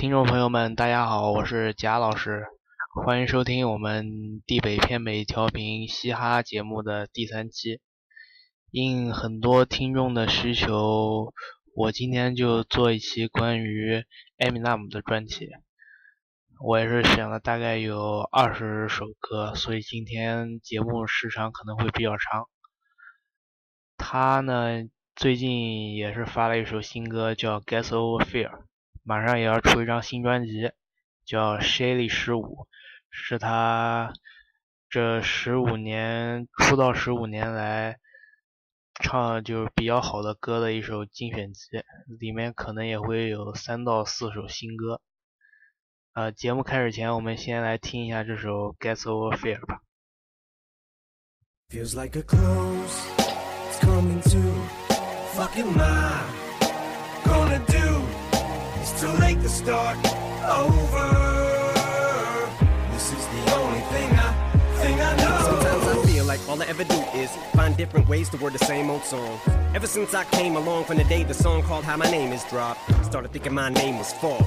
听众朋友们，大家好，我是贾老师，欢迎收听我们地北偏北调频嘻哈节目的第三期。应很多听众的需求，我今天就做一期关于艾米纳姆的专题。我也是选了大概有二十首歌，所以今天节目时长可能会比较长。他呢，最近也是发了一首新歌，叫《Get Over Fear》。马上也要出一张新专辑，叫《Shelly 十五》，是他这十五年出道十五年来唱就是比较好的歌的一首精选集，里面可能也会有三到四首新歌。呃，节目开始前，我们先来听一下这首《Get Over Fear》吧。Feels like a close, it's coming to. Fuck am I gonna do? It's too late to start over. This is the only thing I, thing I know. Sometimes I feel like all I ever do is find different ways to word the same old song. Ever since I came along from the day the song called How My Name Is dropped, started thinking my name was fault.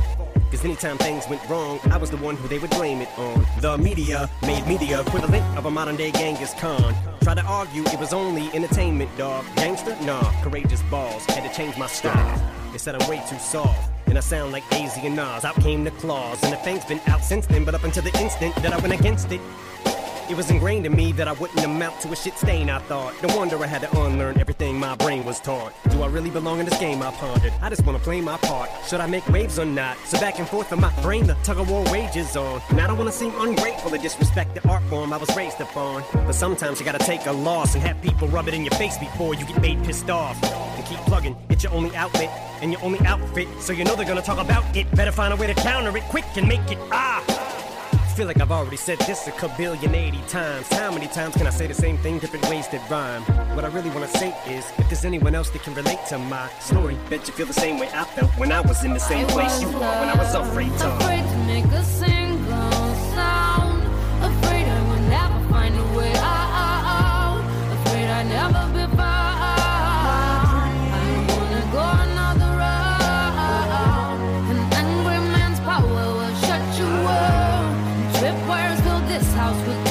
Cause anytime things went wrong, I was the one who they would blame it on. The media made me the equivalent of a modern day Genghis Khan. Tried to argue it was only entertainment, dog. Gangster? Nah, courageous balls. Had to change my style. They said I'm way too soft. And I sound like AZ and Nas. Out came the claws. And the thing's been out since then, but up until the instant that I went against it. It was ingrained in me that I wouldn't amount to a shit stain, I thought. No wonder I had to unlearn everything my brain was taught. Do I really belong in this game? I pondered. I just wanna play my part. Should I make waves or not? So back and forth in my brain, the tug of war wages on. And I don't wanna seem ungrateful or disrespect the art form I was raised upon. But sometimes you gotta take a loss and have people rub it in your face before you get made pissed off. And keep plugging, it's your only outlet and your only outfit. So you know they're gonna talk about it. Better find a way to counter it quick and make it ah. I feel like I've already said this a kabillion 80 times. How many times can I say the same thing, different ways that rhyme? What I really wanna say is, if there's anyone else that can relate to my story, bet you feel the same way I felt when I was in the same place you are when I was afraid to. Afraid to make a single sound. Afraid I will never find a way out. Afraid I never be found. House with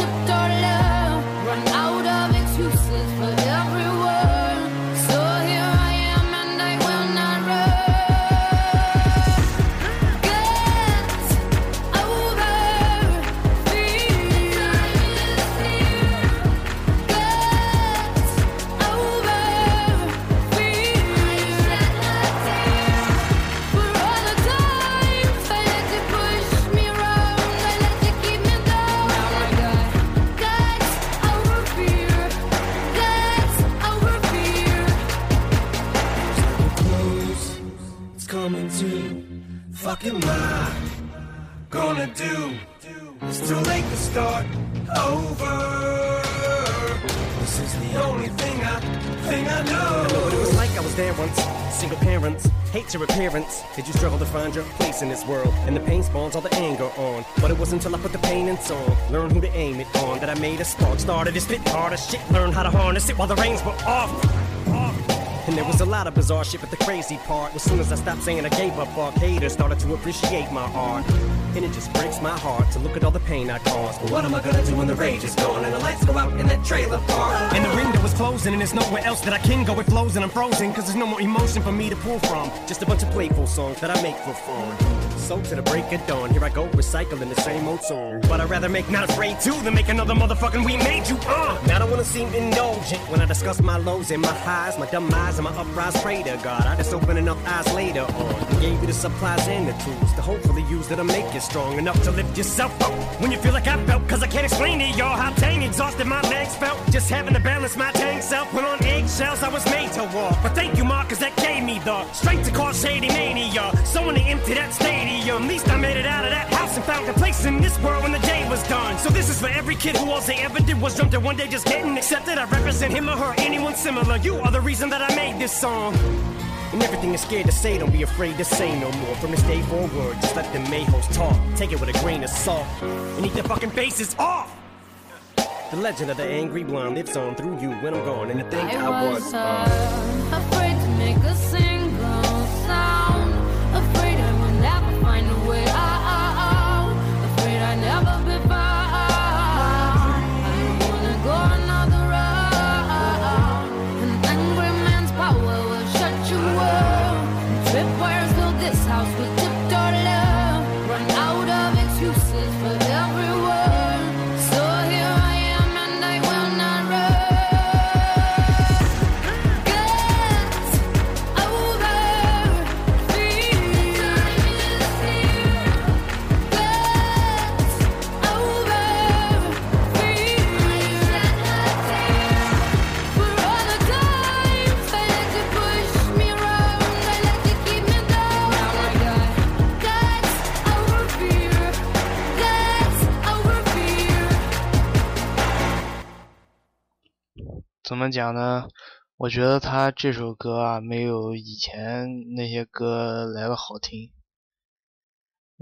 in song, learn who to aim it on, that I made a spark. Started to spit harder shit, learn how to harness it while the reins were off. And there was a lot of bizarre shit, but the crazy part was soon as I stopped saying I gave up, fuck haters started to appreciate my art. And it just breaks my heart to look at all the pain I caused. But what am I gonna do when the rage is gone and the lights go out in that trailer park? And the window is closing, and there's nowhere else that I can go. It flows, and I'm frozen, cause there's no more emotion for me to pull from. Just a bunch of playful songs that I make for fun. So to the break of dawn, here I go recycling the same old song. But I'd rather make not afraid to than make another motherfucking we made you uh. Now I don't wanna seem indulgent when I discuss my lows and my highs, my eyes and my uprise pray to God. I just open enough eyes later on. Gave you the supplies and the tools to hopefully use that'll make you strong enough to lift yourself up. When you feel like I felt, cause I can't explain to y'all how dang exhausted my legs felt. Just having to balance my tank self. When on eggshells, I was made to walk. But thank you, Mark, cause that gave me the strength to cause shady mania. Someone to empty that stadium. At least I made it out of that house and found a place in this world when the day was done. So this is for every kid who all they ever did was jump to one day just getting accepted. I represent him or her, anyone similar. You are the reason that I made this song. And everything you're scared to say, don't be afraid to say no more. From this day forward, just let the mayhoes talk. Take it with a grain of salt and eat their fucking faces off. The legend of the angry blonde lives on through you when I'm gone. And to think I, I was. was uh, uh, afraid to make a single 怎么讲呢？我觉得他这首歌啊，没有以前那些歌来的好听。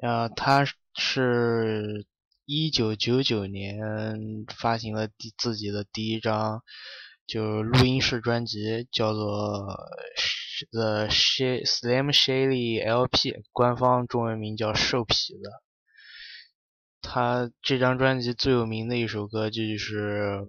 啊，他是一九九九年发行了第自己的第一张就是录音室专辑，叫做《The Sh Slim Shady LP》，官方中文名叫《瘦痞子》。他这张专辑最有名的一首歌就是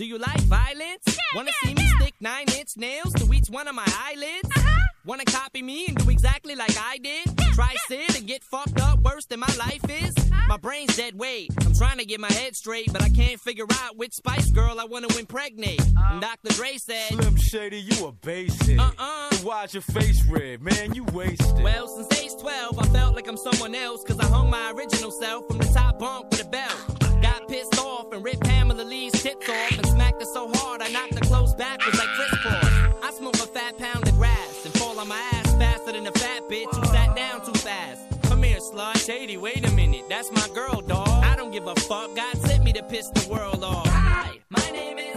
do you like violence? Wanna see me stick nine inch nails to each one of my eyelids? Uh-huh. Wanna copy me and do exactly like I did? Try sit and get fucked up worse than my life is? Uh-huh. My brain's dead weight. I'm trying to get my head straight, but I can't figure out which Spice Girl I wanna impregnate. Uh-huh. And Dr. Dre said, Slim Shady, you a basic. Uh-uh. Then Why's your face red, man? You wasted. Well, since age 12, I felt like I'm someone else, cause I hung my original self from the top bunk with a belt. Got pissed off and ripped Pamela Lee's tits off and smacked her so hard I knocked her clothes backwards like crisscross. I smoke a fat pound of grass and fall on my ass faster than a fat bitch who sat down too fast. Come here, slut. Shady, wait a minute. That's my girl, dog. I don't give a fuck. God sent me to piss the world off. Hi, my name is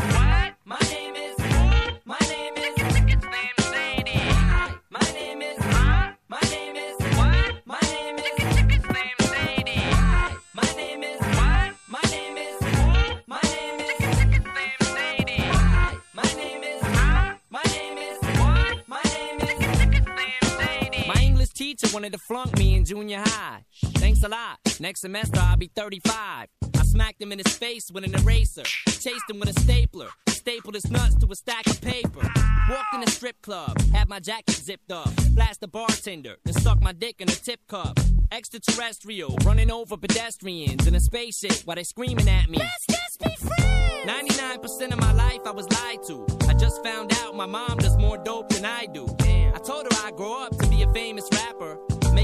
wanted to flunk me in junior high. Thanks a lot. Next semester I'll be 35. I smacked him in his face with an eraser. Chased him with a stapler. Stapled his nuts to a stack of paper. Walked in a strip club. Had my jacket zipped up. Flashed the bartender. Then stuck my dick in a tip cup. Extraterrestrial. Running over pedestrians in a spaceship while they screaming at me. Let's just be friends. 99% of my life I was lied to. I just found out my mom does more dope than I do. I told her I'd grow up to be a famous rapper.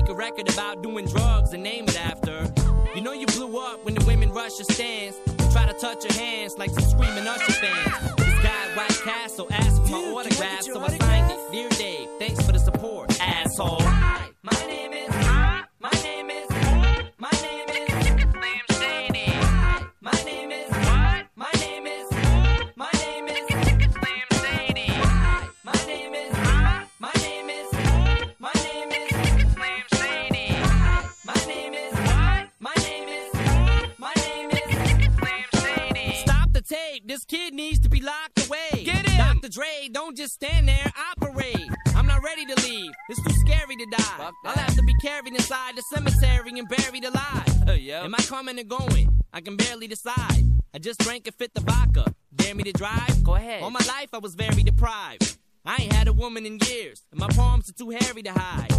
A record about doing drugs and name it after. You know you blew up when the women rush your stands. and Try to touch your hands like some screaming Usher fans. This guy White Castle asked for my Dude, autograph, can I your so I signed it. Dear Dave, thanks for the support, asshole. Hi, my name Dr. Dre, don't just stand there. Operate. I'm not ready to leave. It's too scary to die. I'll have to be carried inside the cemetery and buried alive. Uh, Am I coming or going? I can barely decide. I just drank a fifth of vodka. Dare me to drive? Go ahead. All my life I was very deprived. I ain't had a woman in years, and my palms are too hairy to hide.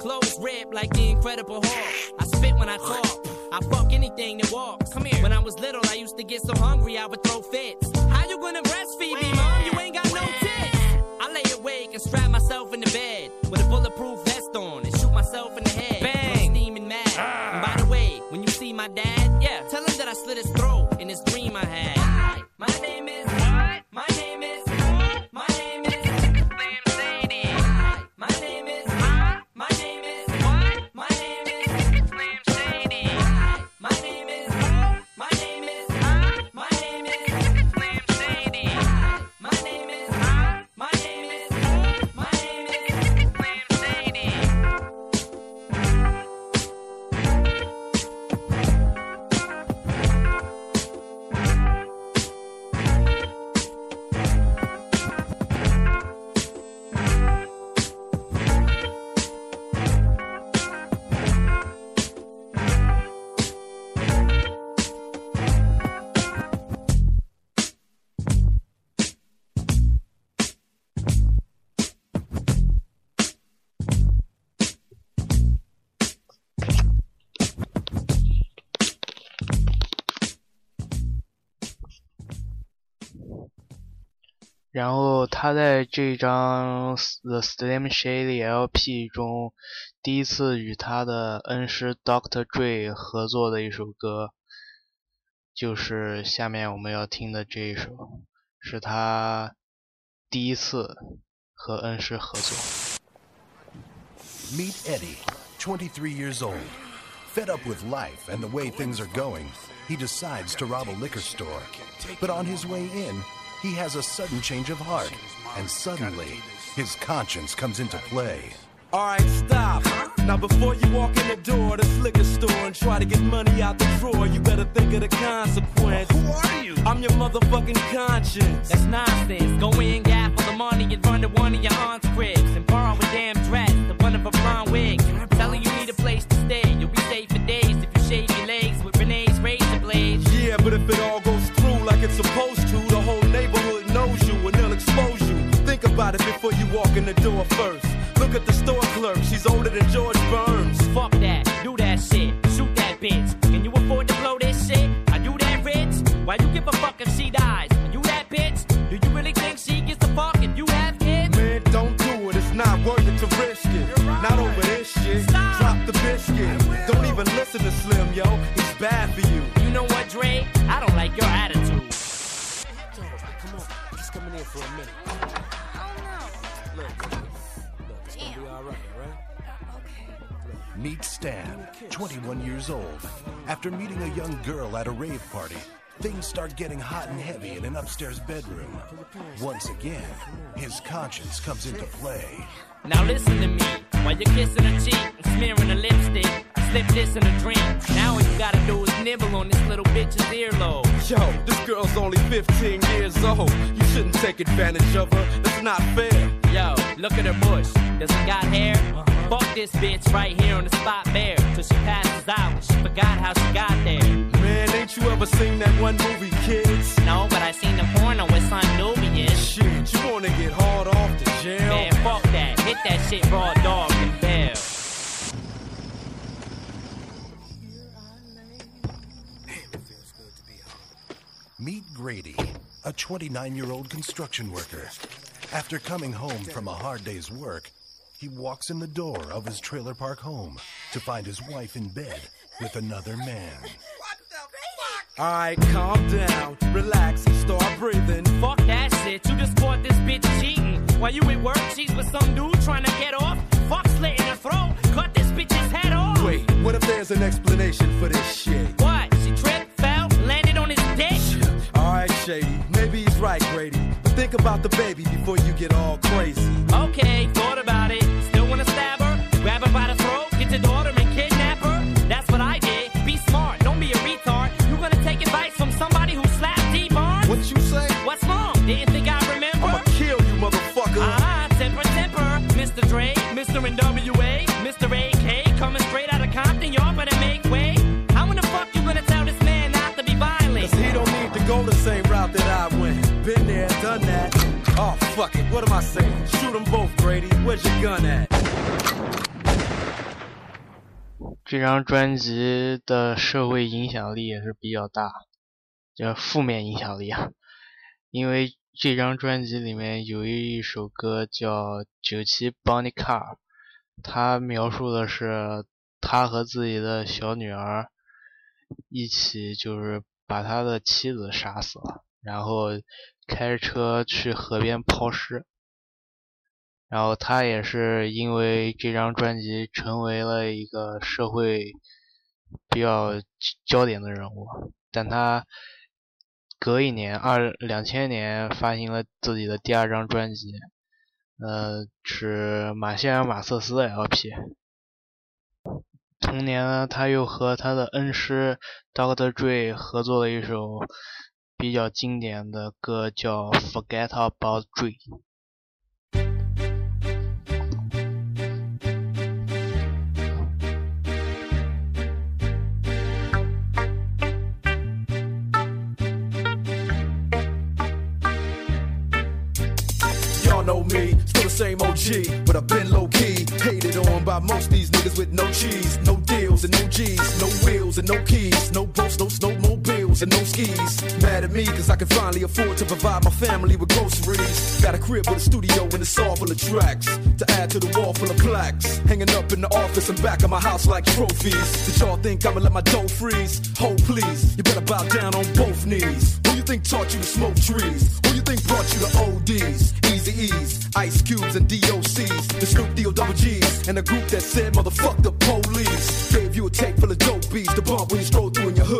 Clothes ripped like the Incredible Hulk. I spit when I talk. I fuck anything that walks. Come here. When I was little, I used to get so hungry I would throw fits. How you gonna breastfeed me, mom? You ain't got no tits. I lay awake and strap myself in the bed with a bulletproof vest on and shoot myself in the head. Bang! Steaming mad. Ah. And by the way, when you see my dad, yeah, tell him that I slit his throat in this dream I had. Ah. Hi, My name is. 然后他在这张 The Slim Shady LP 中，第一次与他的恩师 Dr. Dre 合作的一首歌，就是下面我们要听的这一首，是他第一次和恩师合作。Meet Eddie, 23 years old. Fed up with life and the way things are going, he decides to rob a liquor store. But on his way in, he has a sudden change of heart, and suddenly, his conscience comes into play. Alright, stop. Now before you walk in the door of this liquor store and try to get money out the drawer, you better think of the consequence. Who are you? I'm your motherfucking conscience. That's nonsense. Go in, gaffle the money in front of one of your aunt's cribs and borrow a damn dress, the one of a blonde wig. Tell her you need a place to stay. You'll be safe for days if you shave your legs with Renee's razor blades. Yeah, but if it all goes about it before you walk in the door first. Look at the store clerk, she's older than George Burns. Fuck that, do that shit, shoot that bitch. Can you afford to blow this shit? Are you that rich? Why you give a fuck if she dies? Are you that bitch? Do you really think she gets a fuck if you have kids? Man, don't do it, it's not worth it to risk it. Not over this shit. Stop. Drop the biscuit. Don't even listen to Slim, yo. He's bad for you. You know what, Dre? I don't like your attitude. Come on, just coming in for a minute. Meet Stan, 21 years old. After meeting a young girl at a rave party, things start getting hot and heavy in an upstairs bedroom. Once again, his conscience comes into play. Now listen to me. While you're kissing her cheek and smearing her lipstick, slip this in a drink. Now all you gotta do is nibble on this little bitch's earlobe. Yo, this girl's only 15 years old. You shouldn't take advantage of her. That's not fair. Yo, look at her bush. Does it got hair? Uh-huh. Fuck this bitch right here on the spot bare. Till she passes out and she forgot how she got there. Man, ain't you ever seen that one movie, kids? No, but I seen the porno with Son Nubian. Shit, you wanna get hard off to jail? Man, fuck that. Hit that shit raw dog and bell. Meet Grady, a 29 year old construction worker. After coming home from a hard day's work, he walks in the door of his trailer park home to find his wife in bed with another man. Alright, calm down, relax, and start breathing. Fuck that shit. You just caught this bitch cheating. While you at work, she's with some dude trying to get off. Fuck slitting her throat. Cut this bitch's head off. Wait, what if there's an explanation for this shit? What? She tripped, fell, landed on his dick? Alright, Shady, maybe he's right, Grady. Think about the baby before you get all crazy. Okay, thought about it. Still wanna stab her? Grab her by the throat, get your daughter and kidnap her? That's what I did. Be smart, don't be a retard. You gonna take advice from somebody who slapped D Barnes? What you say? What's wrong? Didn't think I remember? I'ma kill you, motherfucker. Ah, uh -huh, temper, temper. Mr. Dre, Mr. NWA, Mr. AK, coming straight out of Compton, y'all better make way. How in the fuck you gonna tell this man not to be violent? Cause he don't need to go the same route that I went. Been there, done that Fuck it. What am I saying? Shoot them both, Brady. Where's your gun at? 这张专辑的社会影响力也是比较大，叫负面影响力啊。因为这张专辑里面有一首歌叫《九七 Bonnie Car》，它描述的是他和自己的小女儿一起就是把他的妻子杀死了，然后开着车去河边抛尸。然后他也是因为这张专辑成为了一个社会比较焦点的人物，但他隔一年二两千年发行了自己的第二张专辑，呃，是马歇尔马瑟斯的 LP。同年呢，他又和他的恩师 Dr. Dre 合作了一首比较经典的歌，叫《Forget About Dream》。Same OG, but I've been low key. Hated on by most these niggas with no cheese, no deals and no G's, no wheels and no keys, no boats, no snowmobiles and no skis. Mad at me cause I can finally afford to provide my family with groceries. Got a crib with a studio and it's all full of tracks to add to the wall full of plaques. Hanging up in the office and back of my house like trophies. Did y'all think I'ma let my dough freeze? Hold please, you better bow down on both knees. Think taught you to smoke trees? Who you think brought you to ODs? Easy E's, Ice Cubes, and DOCs. The Snoop Deal Double G's, and a group that said, motherfuck the police. Gave you a tape full of dope beats to bump when you stroll through in your hood.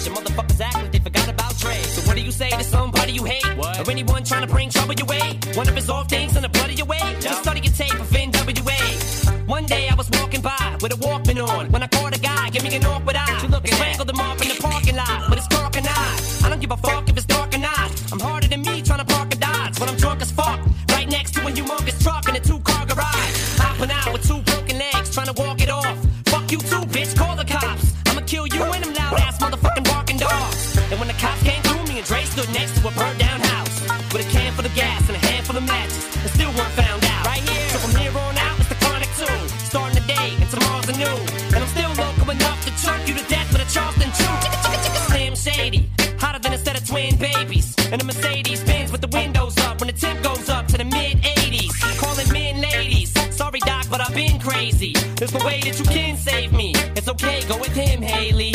gibberish, and motherfuckers act like they forgot about Dre. So what do you say to somebody you hate, What? or anyone trying to bring trouble your way? One of his off things in the blood of your way. Just study your tape of NWA. One day I was walking by with a Walkman on when I caught a guy, give me an awkward eye. And strangled him off in the parking lot but it's dark and eye. I don't give a fuck if it's dark or not. I'm harder than me trying to park a Dodge when I'm drunk as fuck. Right next to a humongous truck next to a burned down house with a can full of gas and a handful of matches. And still weren't found out. Right here. So from here on out, it's the chronic two. Starting the day and tomorrow's a new. And I'm still local enough to choke you to death with a Charleston chew. Chicka, chicka, chicka, Slim Shady. Hotter than a set of twin babies. And a Mercedes Benz with the windows up when the temp goes up to the mid 80s. Calling men ladies. Sorry, Doc, but I've been crazy. There's no way that you can save me. It's okay, go with him, Haley.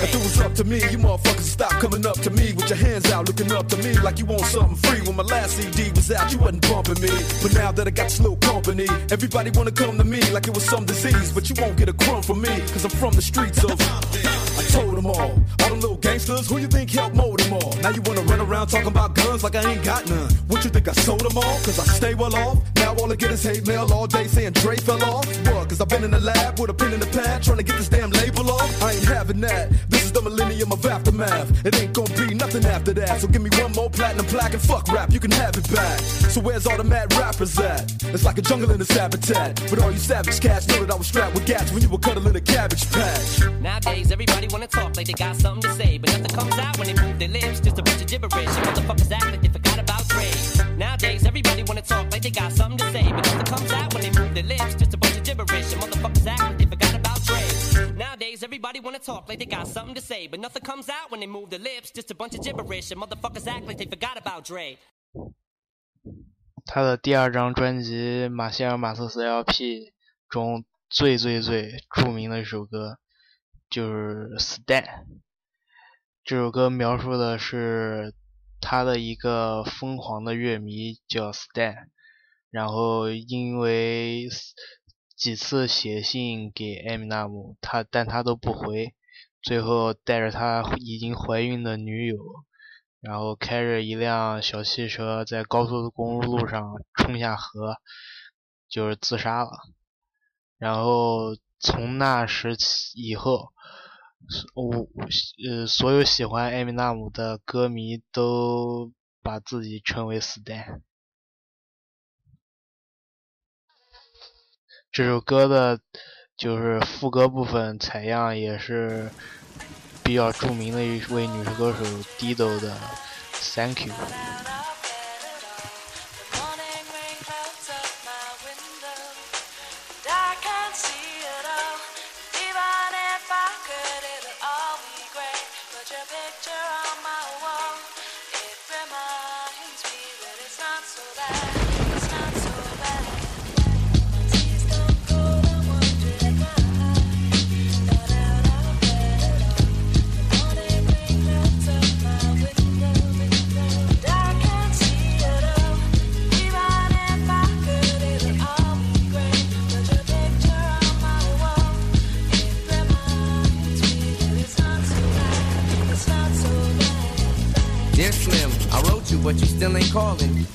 If it was up to me, you motherfuckers stop coming up to me with your hands out, looking up to me like you want something free. When my last CD was out, you wasn't bumping me. But now that I got this little company, everybody wanna come to me like it was some disease. But you won't get a crumb from me, cause I'm from the streets of. I told them all, all them little gangsters, who you think helped mold them all? Now you wanna run around talking about guns like I ain't got none. What you think I sold them all? Cause I stay well off. Now all I get is hate mail all day saying Dre fell off. What? Cause I've been in the lab with a pen in the pad trying to get this damn label off. I ain't having that. This is the millennium of aftermath. It ain't gonna be nothing after that. So give me one more platinum plaque and fuck rap, you can have it back. So where's all the mad rappers at? It's like a jungle in its habitat. But all you savage cats know that I was strapped with gats when you were cuddling a cabbage patch. Nowadays, everybody wanna talk like they got something to say, but nothing comes out when they move their lips. Just a bunch of gibberish, and motherfuckers act like they forgot about Dre. Nowadays, everybody wanna talk like they got something to say, but nothing comes out when they move their lips. Just days, everybody wanna talk like they got something to say, but nothing comes out when they move their lips. Just a bunch of gibberish, and motherfuckers act like they forgot about Dre. 他的第二张专辑《马歇尔马瑟斯 LP》中最最最著名的一首歌就是《Stan》。这首歌描述的是他的一个疯狂的乐迷叫 Stan，然后因为几次写信给艾米纳姆，他但他都不回，最后带着他已经怀孕的女友，然后开着一辆小汽车在高速公路上冲下河，就是自杀了。然后从那时起以后。我呃，所有喜欢艾米纳姆的歌迷都把自己称为 Stan。这首歌的，就是副歌部分采样也是比较著名的一位女歌手 Dido 的 Thank You。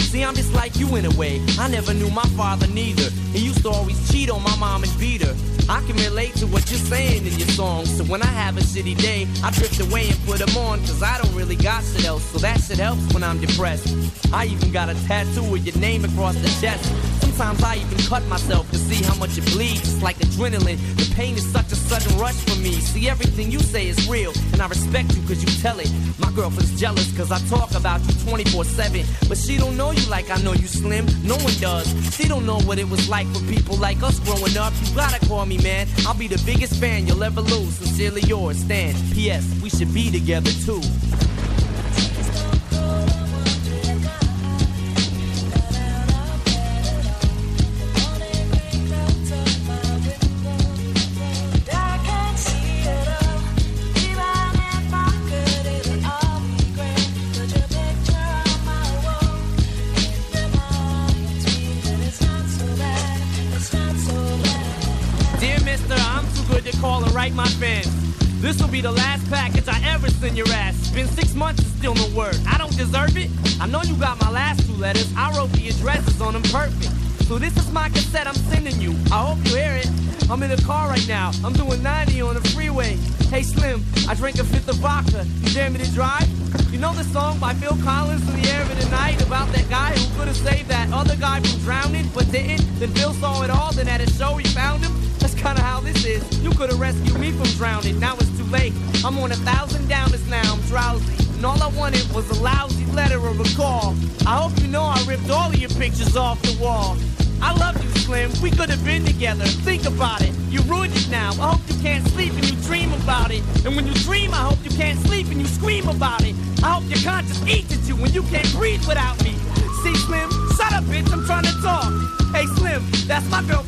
See, I'm just like you in a way. I never knew my father neither. He used to always cheat on my mom and beat her. I can relate to what you're saying in your songs. So when I have a shitty day, I drift away and put them on. Cause I don't really got shit else. So that shit helps when I'm depressed. I even got a tattoo with your name across the chest. Sometimes I even cut myself to see how much it bleeds. It's like adrenaline. The pain is such a sudden rush for me. See, everything you say is real. And I respect you cause you tell it. My girlfriend's jealous cause I talk about you 24 7. But she don't know you like I know you slim. No one does. She don't know what it was like for people like us growing up. You gotta call me man. I'll be the biggest fan you'll ever lose. Sincerely yours, Stan. P.S. We should be together too. On a thousand downers now. I'm drowsy. And all I wanted was a lousy letter or a call. I hope you know I ripped all of your pictures off the wall. I love you, Slim. We could have been together. Think about it. You ruined it now. I hope you can't sleep and you dream about it. And when you dream, I hope you can't sleep and you scream about it. I hope your conscience eats at you when you can't breathe without me. See, Slim, shut up, bitch. I'm trying to talk. Hey, Slim, that's my girlfriend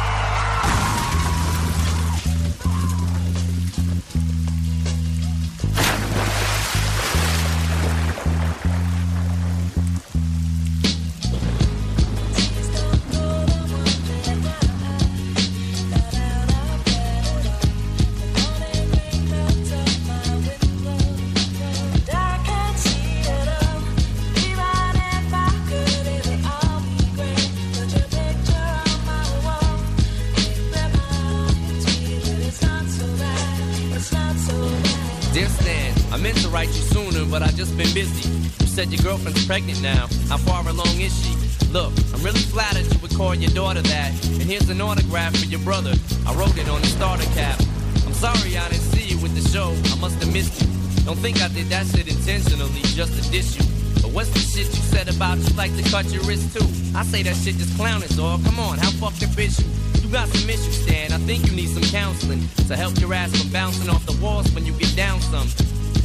Pregnant now. How far along is she? Look, I'm really flattered you would call your daughter that. And here's an autograph for your brother. I wrote it on the starter cap. I'm sorry I didn't see you with the show. I must have missed you. Don't think I did that shit intentionally just to diss you. But what's the shit you said about you like to cut your wrist too? I say that shit just clowning, dog. Come on, how fucking bitch you? You got some issues, Stan. I think you need some counseling to help your ass from bouncing off the walls when you get down some.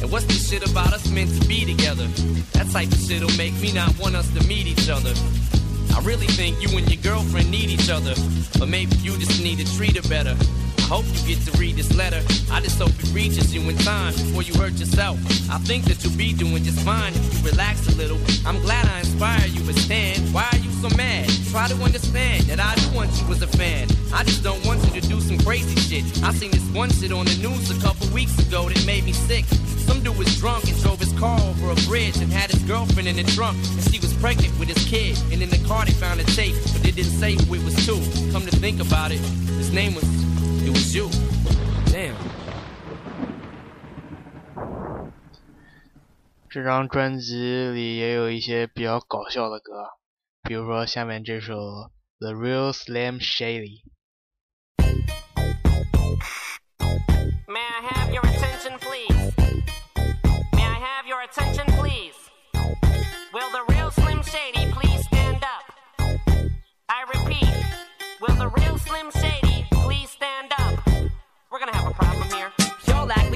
And what's this shit about us meant to be together? That type of shit'll make me not want us to meet each other. I really think you and your girlfriend need each other, but maybe you just need to treat her better. I hope you get to read this letter. I just hope it reaches you in time before you hurt yourself. I think that you'll be doing just fine if you relax a little. I'm glad I inspire you, but Stan, why are you so mad? Try to understand that I do want you as a fan. I just don't want you to do some crazy shit. I seen this one shit on the news a couple weeks ago that made me sick. Some dude was drunk and drove his car over a bridge and had his girlfriend in the trunk. And she was pregnant with his kid. And in the car they found a tape, but they didn't say who it was to. Come to think about it, his name was, it was you. Damn. 这张专辑里也有一些比较搞笑的歌， 比如说下面这首《The Real Slim Shady》。 May I have your attention, please? May I have your attention, please? Will the real Slim Shady please stand up? I repeat, will the real Slim Shady please stand up? We're gonna have a problem here. Y'all act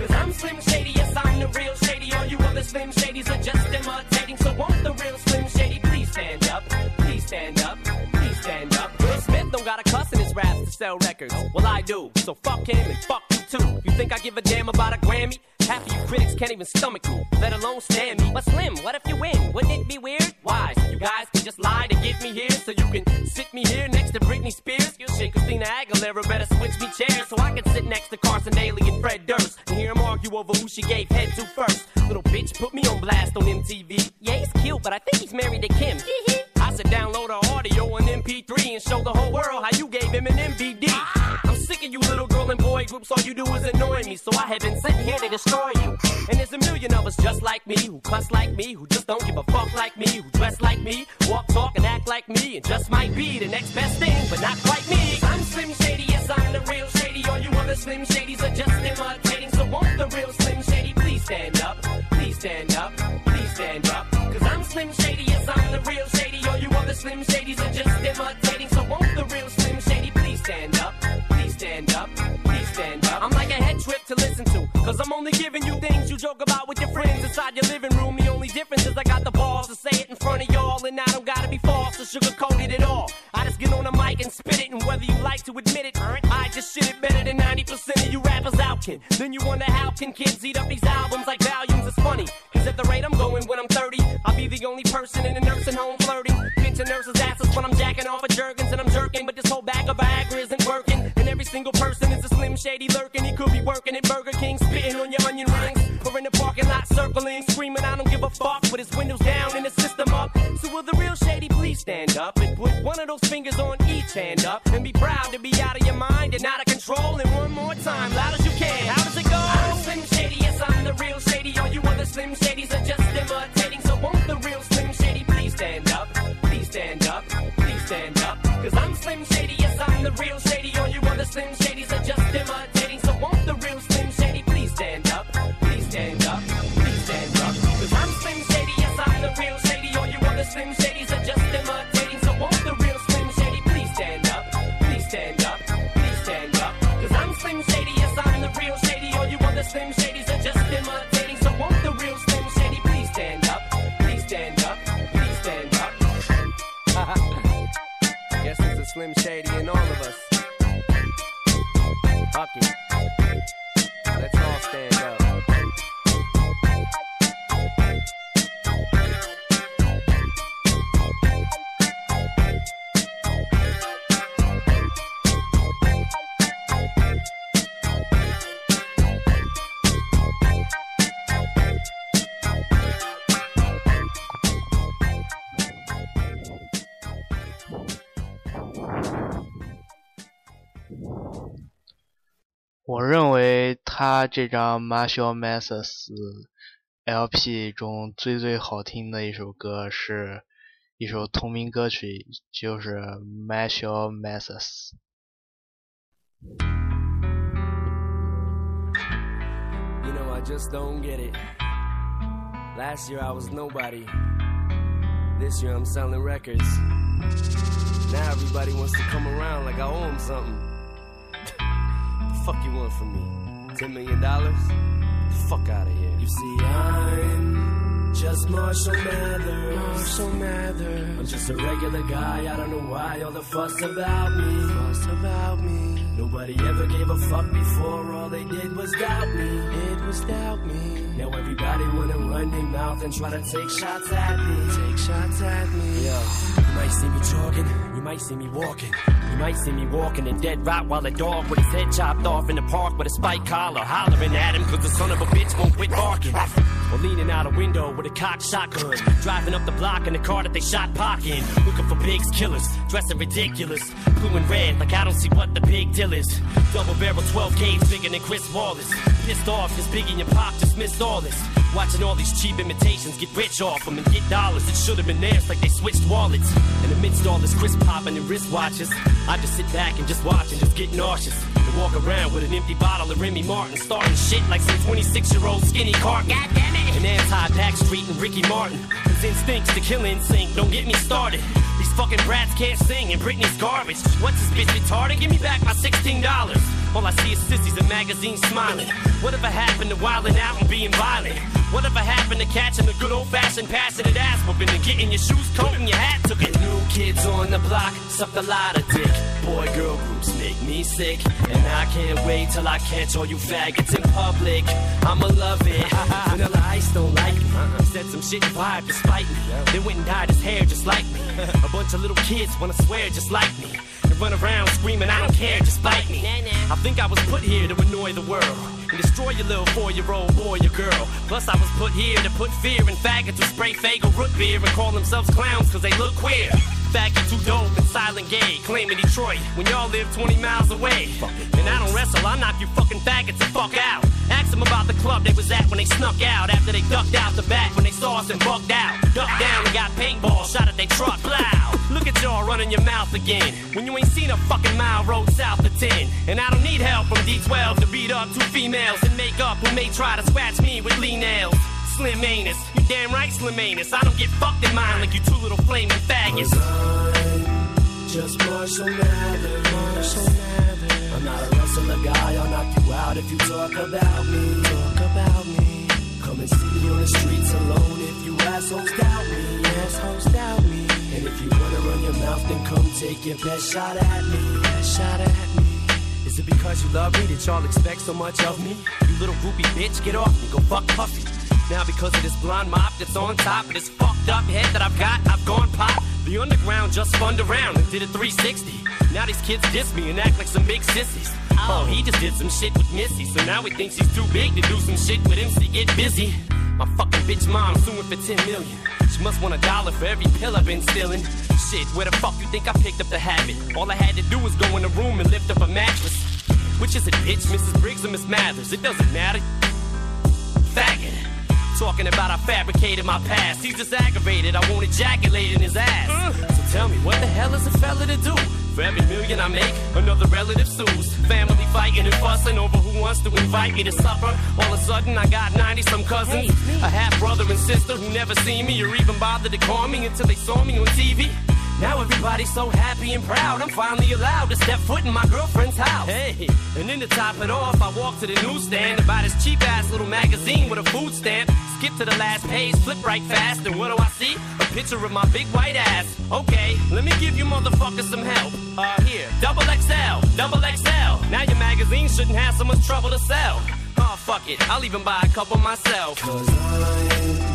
Cause I'm Slim Shady, yes, I'm the real Shady. All you other Slim Shadys are just imitating. So won't the real Slim Shady please stand up? Please stand up, please stand up. Will Smith don't got a cuss in his raps to sell records. Well, I do. So fuck him and fuck you too. You think I give a damn about a Grammy? Half of you critics can't even stomach me, let alone stand me. But Slim, what if you win? Wouldn't it be weird? Why? So you guys can just lie to get me here, so you can sit me here next to Britney Spears. You shit, Christina Aguilera better switch me chairs, so I can sit next to Carson Daly argue over who she gave head to first. Little bitch put me on blast on MTV. Yeah, he's cute, but I think he's married to Kim. I said download her audio on MP3 and show the whole world how you gave him an MVD. I'm sick of you little girl and boy groups, all you do is annoy me, so I have been sitting here to destroy you. And there's a million of us just like me, who cuss like me, who just don't give a fuck like me, who dress like me, walk, talk, and act like me, and just might be the next best thing, but not quite me. I'm Slim Shady, yes, I'm the real Shady the real Slim Shady, please stand up. Please stand up. Please stand up. Cause I'm Slim Shady, yes, I'm the real Shady. All you other Slim Shadys are just imitating. So won't the real Slim Shady please stand up? Please stand up. Please stand up. I'm like a head trip to listen to. Cause I'm only giving you things you joke about with your friends inside your living room. The only difference is I got the balls to say it in front of y'all. And I don't gotta be false or sugarcoated at all. I just get on the mic and spit it. And whether you like to admit it, I just shit it better than 90% of you kid. Then you wonder how can kids eat up these albums like volumes? It's funny, cause at the rate I'm going when I'm 30, I'll be the only person in a nursing home flirting. Pinching nurses' asses when I'm jacking off of jerkins and I'm jerking, but this whole bag of Viagra isn't working. And every single person is a slim shady lurking. He could be working at Burger King, spitting on your onion rings, or in the parking lot circling, screaming, I don't give a fuck, with his windows down and his system up. So will the real shady please stand up and put one of those fingers on each hand up and be proud to be out of your mind and out of control. And one more time, loud Slim Shady 我认为他这张 Marshall Mathers LP 中最最好听的一首歌是一首同名歌曲，就是 Marshall Mathers。You know, I just don't get it. Last year I was nobody. This year I'm selling records. Now everybody wants to come around like I owe them something. Fuck you want from me? Ten million dollars? Fuck out of here. You see, I'm just Marshall Mathers. Marshall Mathers. I'm just a regular guy. I don't know why all the fuss about me. Fuss about me. Nobody ever gave a fuck before. All they did was doubt me. It was doubt me. Now everybody wanna run their mouth and try to take shots at me. Take shots at me. Yo, you might see me talking, you might see me walking. You might see me walking a dead rat while a dog with his head chopped off in the park with a spike collar, hollering at him cause the son of a bitch won't quit barking. Or leaning out a window with a cocked shotgun, driving up the block in the car that they shot Pac in. Looking for pigs, killers, dressing ridiculous. Blue and red, like I don't see what the big deal is. Double barrel 12 gauge bigger than Chris Wallace. Pissed off cause Biggie and Pop just missed all this. Watching all these cheap imitations get rich off them and get dollars. that should have been theirs like they switched wallets. And amidst all this crisp popping and wristwatches, I just sit back and just watch and just get nauseous. And walk around with an empty bottle of Remy Martin, starting shit like some 26 year old skinny carton. God damn it! And anti Backstreet and Ricky Martin. His instincts to kill NSYNC, don't get me started. These fucking brats can't sing and Britney's garbage. What's this bitch retarded? Give me back my $16. All I see is sissies and magazines smiling. Whatever happened to wilding out and being violent? Whatever happened to catching the good old fashioned passionate ass whooping and getting your shoes coat and your hat took it? New kids on the block sucked a lot of dick. Boy girl groups make me sick. And I can't wait till I catch all you faggots in public. I'ma love it. Vanilla Ice don't like me. He said some shit and vibe to spite me. Then went and dyed his hair just like me. A bunch of little kids wanna swear just like me. Run around screaming, I don't care, just bite me. I think I was put here to annoy the world. And destroy your little four-year-old boy or girl. Plus I was put here to put fear in faggots who spray Faygo root beer and call themselves clowns cause they look queer. Faggot too dope and silent gay, claiming Detroit when y'all live 20 miles away. And I don't wrestle, I knock you fucking faggots the fuck out. Ask them about the club they was at when they snuck out after they ducked out the back when they saw us and bugged out. Ducked down and got paintball shot at they truck. Blow. Look at y'all running your mouth again when you ain't seen a fucking mile road south of 10. And I don't need help from D12 to beat up two females and make up who may try to scratch me with lean nails. Slim anus, you damn right, Slim anus. I don't get fucked in mine like you two little flaming faggots. Just Marshall Mathers. Marshall Mathers. I'm not a wrestler guy. I'll knock you out if you talk about me. Talk about me. Come and see me on the streets alone if you assholes doubt me. Assholes doubt me. And if you wanna run your mouth, then come take your best shot at me. Best shot at me. Is it because you love me that y'all expect so much of me? You little groupie bitch, get off me, go fuck Puffy. Now because of this blonde mop that's on top of this fucked up head that I've got, I've gone pop. The underground just spun around and did a 360. Now these kids diss me and act like some big sissies. Oh, he just did some shit with Missy, so now he thinks he's too big to do some shit with MC. Get busy. My fucking bitch mom suing for 10 million. She must want a dollar for every pill I've been stealing. Shit, where the fuck you think I picked up the habit? All I had to do was go in the room and lift up a mattress. Which is it, bitch? Mrs. Briggs or Miss Mathers? It doesn't matter. Faggot. Talking about I fabricated my past. He's just aggravated. I won't ejaculate in his ass. So tell me, what the hell is a fella to do? For every million I make, another relative sues. Family fighting and fussing over who wants to invite me to supper. All of a sudden, I got 90 some cousins. A half brother and sister who never seen me or even bothered to call me until they saw me on TV. Now everybody's so happy and proud. I'm finally allowed to step foot in my girlfriend's house. Hey, and then to top it off, I walk to the newsstand to buy this cheap ass little magazine with a food stamp. Skip to the last page, flip right fast, and what do I see? A picture of my big white ass. Okay, let me give you motherfuckers some help. Uh, here, double XL, double XL. Now your magazine shouldn't have so much trouble to sell. Oh, fuck it, I'll even buy a couple myself. Cause I'm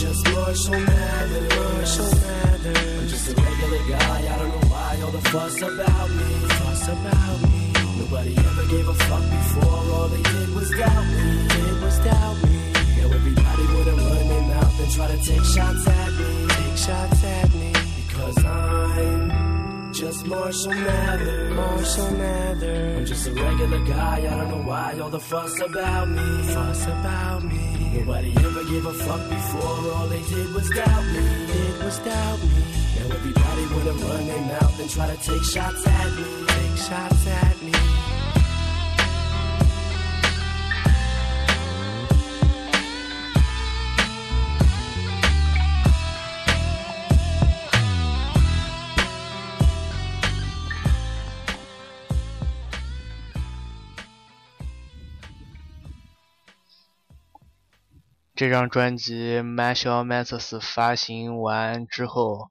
just. Marshall Mathers. I'm just a regular guy. I don't know why all the fuss about me. Fuss about me. Nobody ever gave a fuck before. All they did was doubt me. Did was doubt me. Now everybody wanna run their mouth and try to take shots at me. Take shots at me. Because I'm just Marshall Mathers. Marshall Mathers. I'm just a regular guy. I don't know why all the fuss about me. Fuss about me. Nobody ever gave a fuck before. All they did was doubt me. Did was doubt me. Now everybody wanna run their mouth and try to take shots at me. Take shots at me. 这张专辑《Marshall Mathers》发行完之后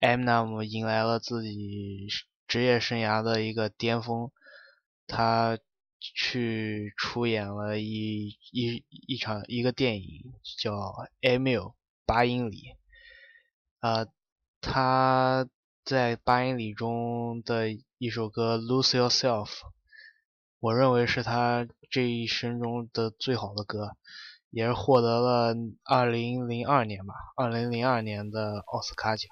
，Eminem 迎来了自己职业生涯的一个巅峰。他去出演了一一一场一个电影，叫《Emil 八英里》。呃，他在八英里中的一首歌《Lose Yourself》，我认为是他这一生中的最好的歌。也是获得了二零零二年吧，二零零二年的奥斯卡奖。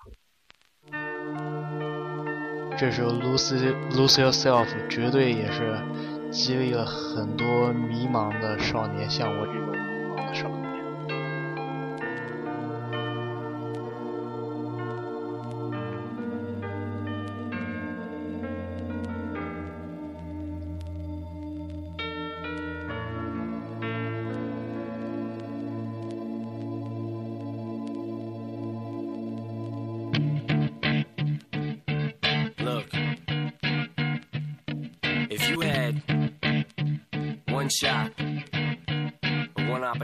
这首《Lose Lose Yourself》绝对也是激励了很多迷茫的少年，像我这种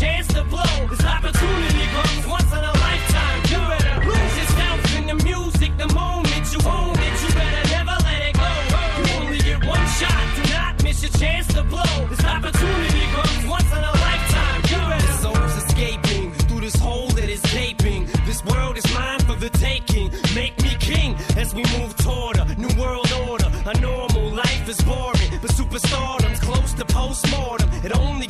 chance to blow. This opportunity comes once in a lifetime. You better lose yourself in the music the moment you own it. You better never let it go. You only get one shot. Do not miss your chance to blow. This opportunity comes once in a lifetime. You better souls escaping through this hole that is gaping. This world is mine for the taking. Make me king as we move toward a new world order. A normal life is boring, but superstardom's close to postmortem. It only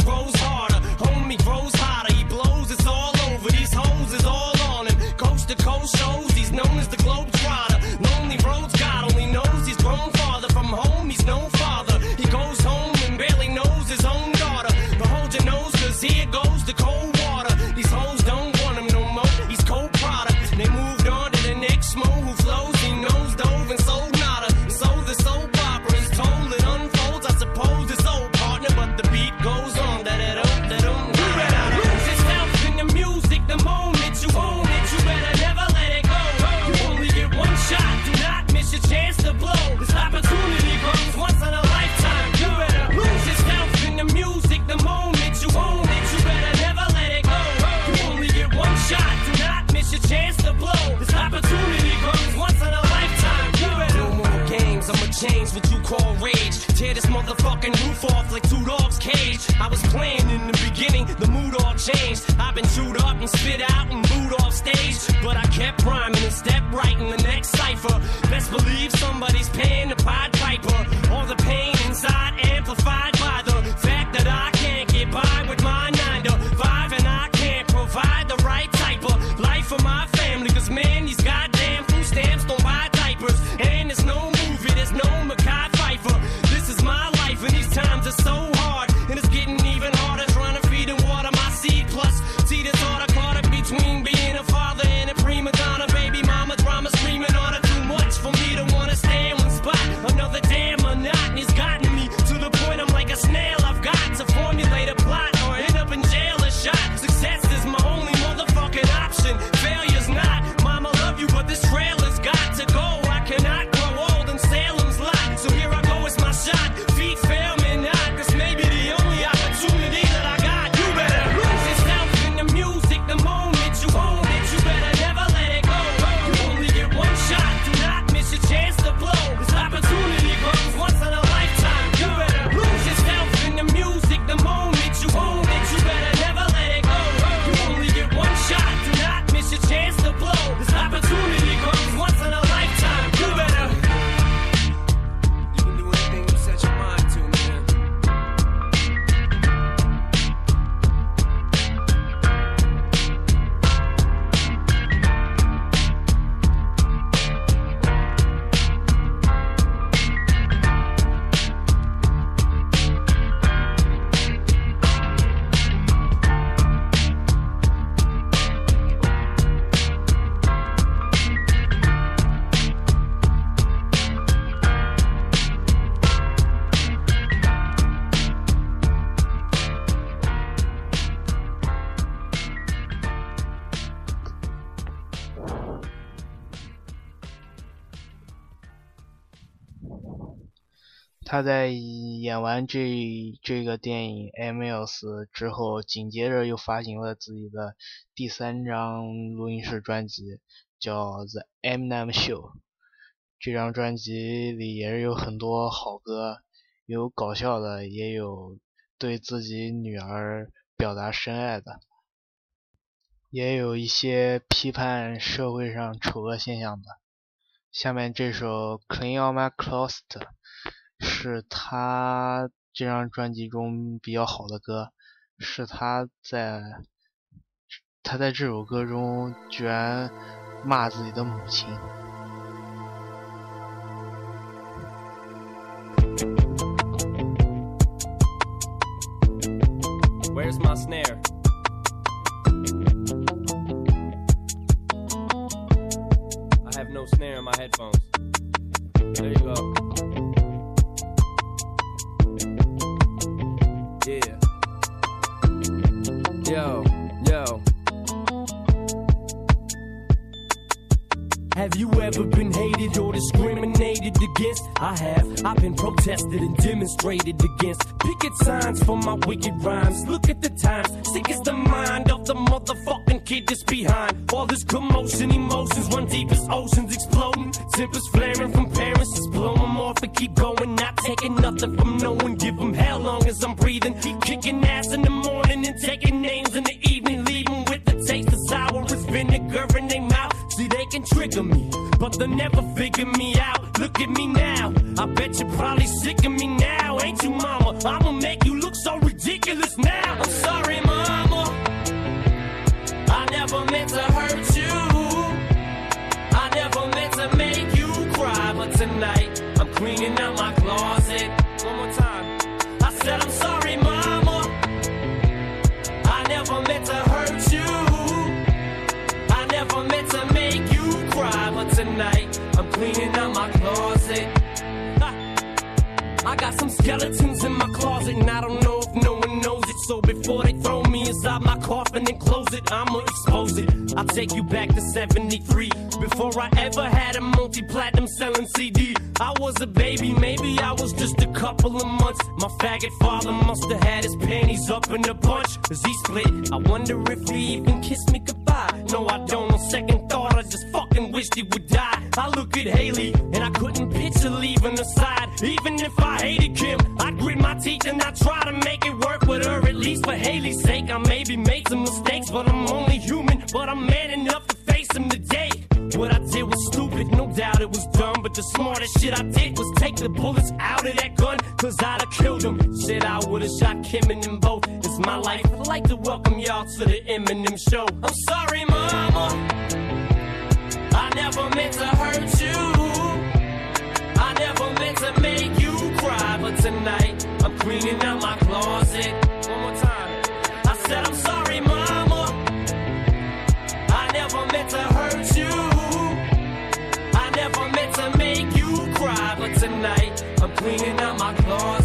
change what you call rage. Tear this motherfucking roof off like two dogs' cage. I was playing in the beginning, the mood all changed. I've been chewed up and spit out and booed off stage. But I kept rhyming and stepped right in the 他在演完这这个电影《Emmys》之后，紧接着又发行了自己的第三张录音室专辑，叫《The Eminem Show》。这张专辑里也是有很多好歌，有搞笑的，也有对自己女儿表达深爱的，也有一些批判社会上丑恶现象的。下面这首《Clean All My Closet》是他这张专辑中比较好的歌，是他在他在这首歌中居然骂自己的母亲。Where's my snare? I have no snare in my headphones. There you go. Yeah. Yo. Have you ever been hated or discriminated against? I have. I've been protested and demonstrated against. Picket signs for my wicked rhymes. Look at the times. Sick is the mind of the motherfucking kid that's behind. All this commotion, emotions run deep as oceans exploding. Tempers flaring from parents. Just blow them off and keep going. Not taking nothing from no one. Give them hell long as I'm breathing. Keep kicking ass in the morning and taking names in the evening. Leaving with the taste of sour as vinegar in can trigger me, but they'll never figure me out. Look at me now, I bet you're probably sick of me now, ain't you, mama? I'ma make you look so ridiculous now. I'm sorry, mama. I never meant to hurt you. I never meant to make you cry, but tonight I'm cleaning out my closet. One more time. Skeletons in my closet, and I don't know if no one knows it. So before they throw me inside my coffin and then close it, I'ma expose it. I'll take you back to 73. Before I ever had a multi platinum selling CD, I was a baby, maybe I was just a couple of months. My faggot father must have had his panties up in a bunch. As he split, I wonder if he even kissed me goodbye. No, I don't. On second thought, I just fucking wished he would die. I look at Haley, and I couldn't picture leaving her side. Even if I hated Kim, I grit my teeth and I try to make it work with her. At least for Haley's sake, I maybe made some mistakes, but I'm only human. But I'm man enough to face them today. What I did was stupid, no doubt it was dumb. But the smartest shit I did was take the bullets out of that gun, cause I'd have killed him. Shit, I would've shot Kim and them both. It's my life. I'd like to welcome y'all to the Eminem show. I'm sorry, mama. I never meant to hurt you. I never meant to make you cry, but tonight I'm cleaning out my closet. To hurt you. I never meant to make you cry, but tonight I'm cleaning out my closet.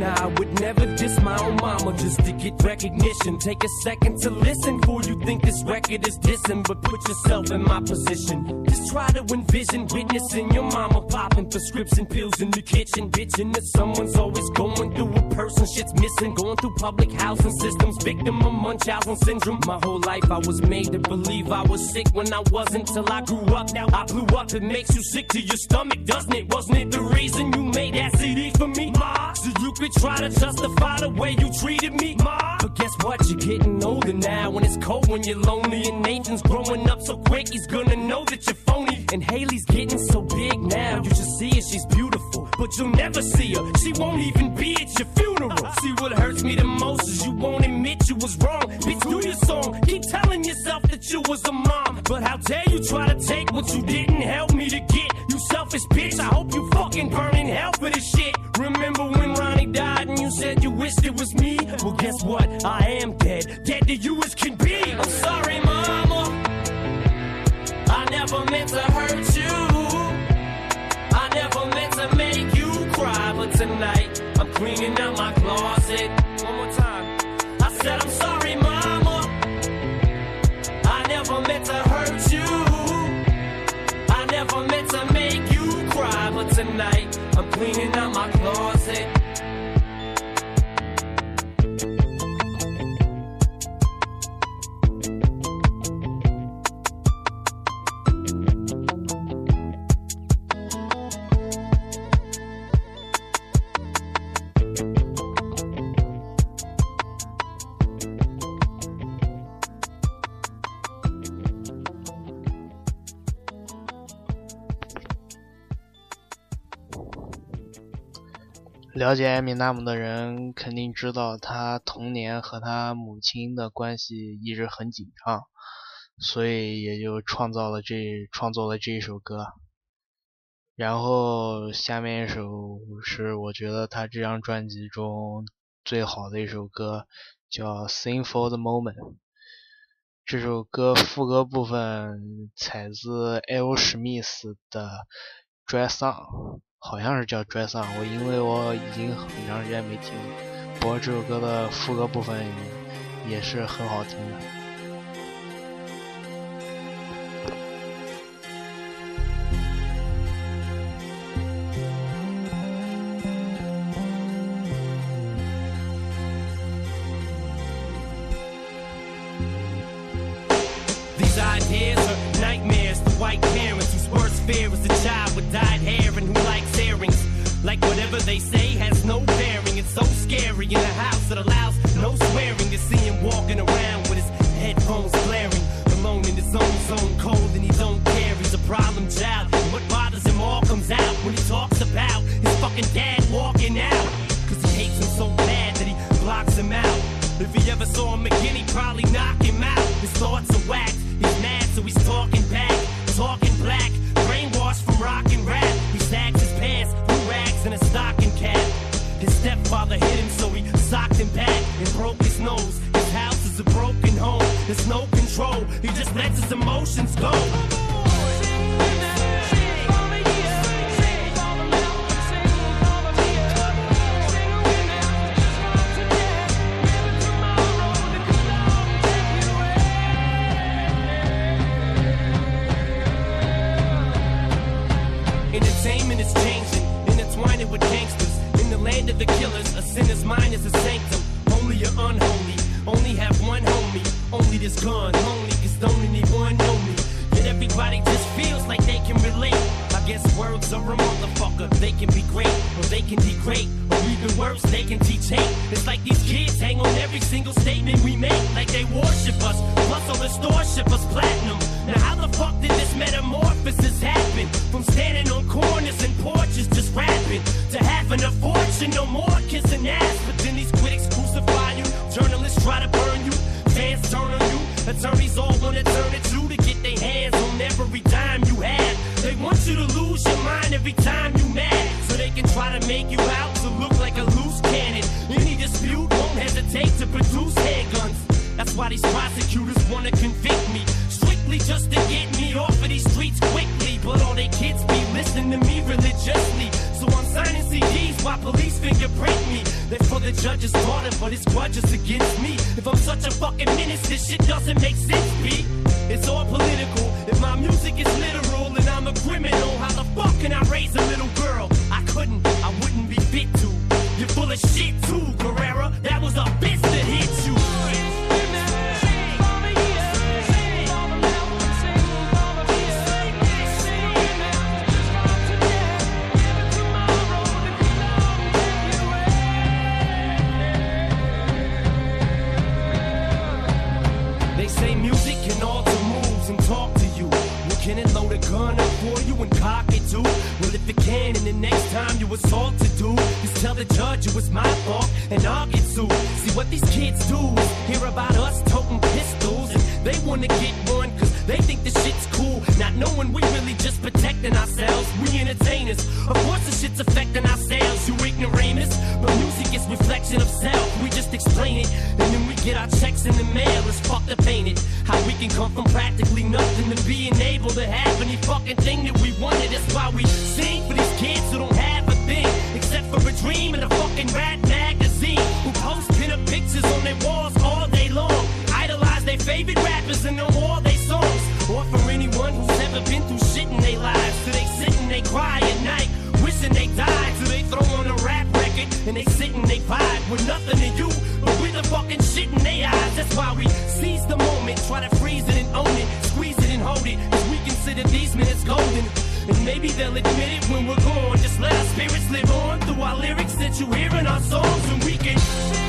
Nah, I would never diss my own mama just to get recognition. Take a second to listen before you think this record is dissing, but put yourself in my position. Just try to envision witnessing your mama popping prescription pills in the kitchen, bitching that someone's always going through a person shit's missing, going through public housing systems, victim of Munchausen syndrome. My whole life I was made to believe I was sick when I wasn't till I grew up. Now I blew up. It makes you sick to your stomach, doesn't it? Wasn't it the reason you made that CD for me, ma? So you could try to justify the way you treated me, ma. But guess what? You're getting older now, and it's cold when you're lonely. And Nathan's growing up so quick, he's gonna know that you're phony. And Haley's getting so big now, you just see her, she's beautiful, but you'll never see her. She won't even be at your funeral. See what hurts me the most is you won't admit you was wrong. Bitch, do your song. Keep telling yourself that you was a mom, but how dare you try to take what you didn't help me to get? You selfish bitch. I hope you fucking burn in hell for this shit. Remember when Ronnie died and you said you wished it was me? Well, guess what? I am dead. Dead to you as can be. I'm sorry, mama. I never meant to hurt you. I never meant to make you cry, but tonight I'm cleaning out my closet. One more time. I said I'm sorry, mama. I never meant to hurt you. I never meant to tonight I'm cleaning out my closet. 了解艾米纳姆的人肯定知道，他童年和他母亲的关系一直很紧张，所以也就创造了这创作了这一首歌。然后下面一首是我觉得他这张专辑中最好的一首歌，叫《Sing for the Moment》。这首歌副歌部分采自艾欧史密斯的《Dry Song》。好像是叫《Dry Song》，我因为我已经很长时间没听了。不过这首歌的副歌部分也是很好听的。they say has no bearing. It's so scary in a house that allows no swearing. You see him walking around with his headphones blaring, alone in his own zone, cold and he don't care. He's a problem child. What bothers him all comes out when he talks about his fucking dad walking out. Cause he hates him so bad that he blocks him out. If he ever saw him again, he'd probably knock him out. His thoughts are whacked, he's mad, so he's talking Father hit him, so he socked him back and broke his nose. His house is a broken home. There's no control. He just lets his emotions go. Entertainment is changing, intertwining with gangs Land of the killers, a sinner's mind is a sanctum. Holy or unholy, only have one homie. Only this gun, only cause don't anyone know me. Yet everybody just feels like they can relate. I guess words are a motherfucker. They can be great, or they can degrade, or even worse, they can teach hate. It's like these kids hang on every single statement we make, like they worship us. Plus, all the store ship us platinum. Now, how the fuck did this metamorphosis happen? From standing on corners and porches rapping to having a fortune, no more kissing ass. But then these critics crucify you, journalists try to burn you, fans turn on you, attorneys all wanna turn it you to get their hands on every dime you have. They want you to lose your mind every time you mad, so they can try to make you out to look like a loose cannon. Any dispute won't hesitate to produce handguns. That's why these prosecutors wanna convict me just to get me off of these streets quickly. But all they kids be listening to me religiously. Police fingerprint me. They for the judge's daughter, but it's grudges against me. If I'm such a fucking menace, this shit doesn't make sense, B. It's all political. If my music is literal and I'm a criminal, how the fuck can I raise a little girl? I couldn't, I wouldn't be fit to. You're full of shit next time you assault to do is tell the judge it was my fault and I'll get sued. See what these kids do is hear about us toting pistols and they wanna get one cause they think the shit's cool. Not knowing we really just protecting ourselves. We entertainers. Of course the shit's affecting ourselves, you ignoramus. But music is reflection of self. We just explain it and then get our checks in the mail. It's up, ain't it? How we can come from practically nothing to being able to have any fucking thing that we wanted. That's why we sing for these kids who don't have a thing except for a dream and a fucking rat magazine. Who post pinup pictures on their walls all day long. Idolize their favorite rappers and know all their songs. Or for anyone who's never been through shit in their lives. So they sit and they cry at night, wishing they died. So they throw on a rap record and they sit and they vibe with nothing to you, with the fucking shit in their eyes. That's why we seize the moment, try to freeze it and own it, squeeze it and hold it. Cause we consider these minutes golden. And maybe they'll admit it when we're gone. Just let our spirits live on through our lyrics that you hear in our songs, and we can.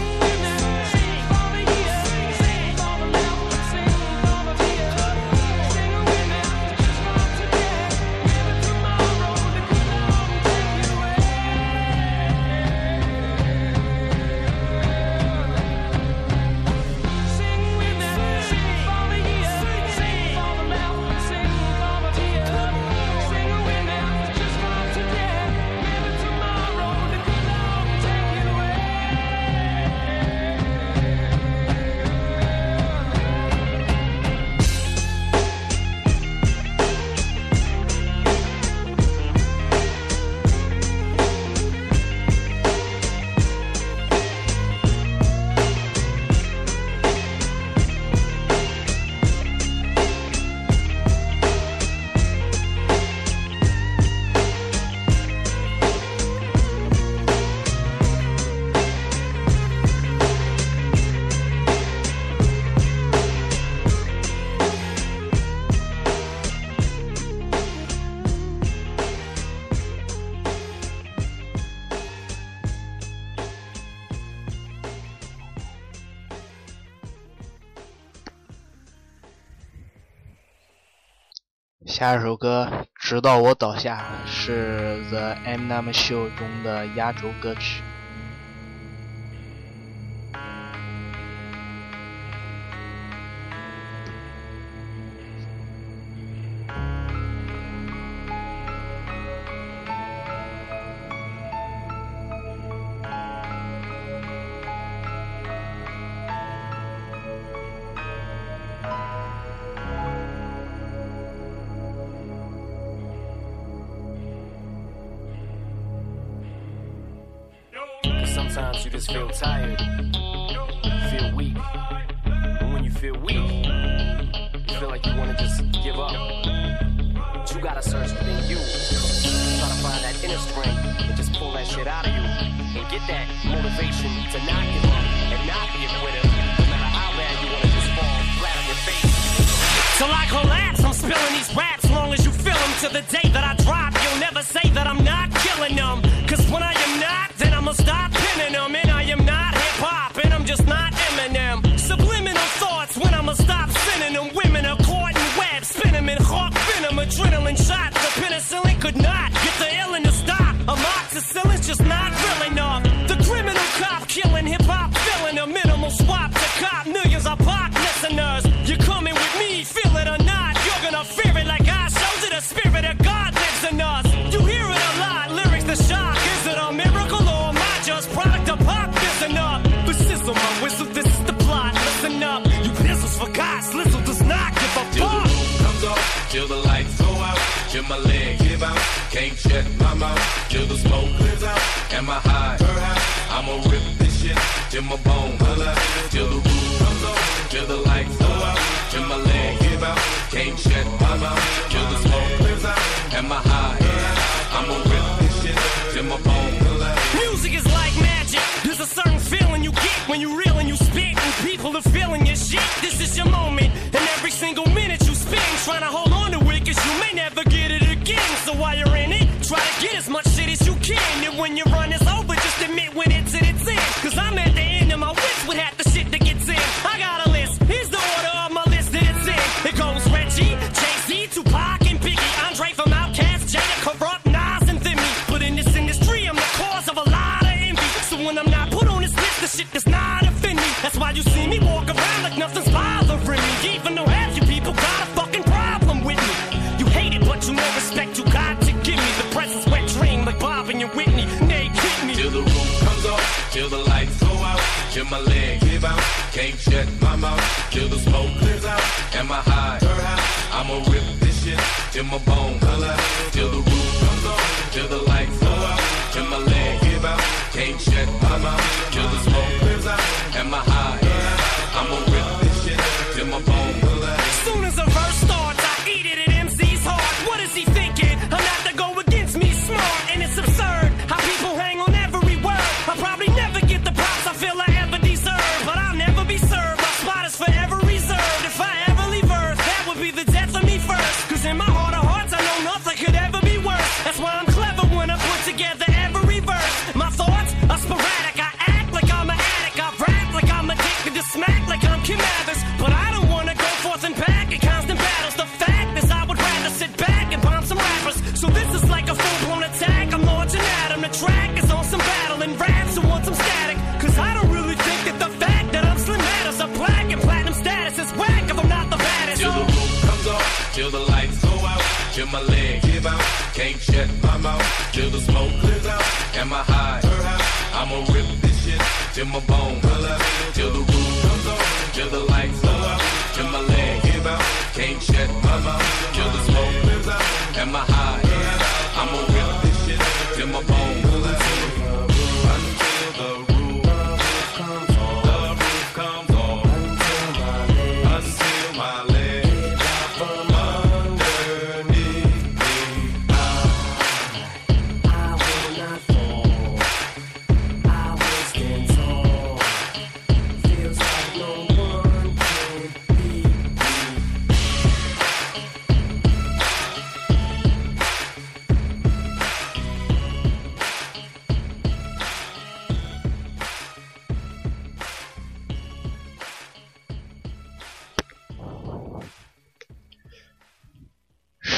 下一首歌《直到我倒下》是 The Eminem Show 中的压轴歌曲。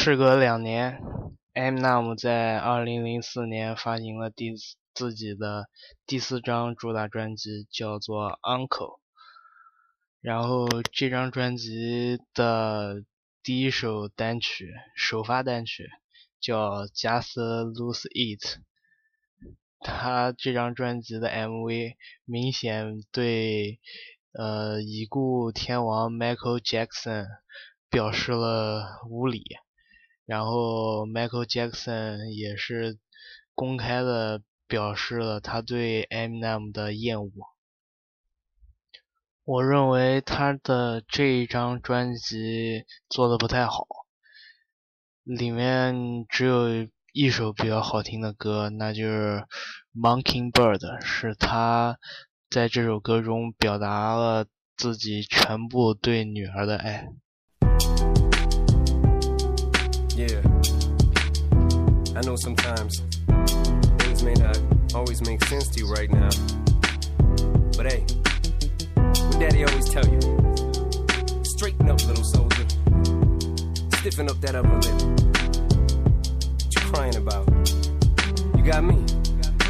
事隔两年，Eminem 在2004年发行了第自己的第四张主打专辑，叫做《Uncle》。然后这张专辑的第一首单曲，首发单曲叫《Just Lose It》。他这张专辑的 MV 明显对呃已故天王 Michael Jackson 表示了无礼。然后 michael jackson 也是公开的表示了他对 eminem 的厌恶。我认为他的这一张专辑做的不太好里面只有一首比较好听的歌那就是 monkey bird 是他在这首歌中表达了自己全部对女儿的爱。Yeah. I know sometimes things may not always make sense to you right now. But hey, what daddy always tell you? Straighten up, little soldier. Stiffen up that upper lip. What you crying about? You got me.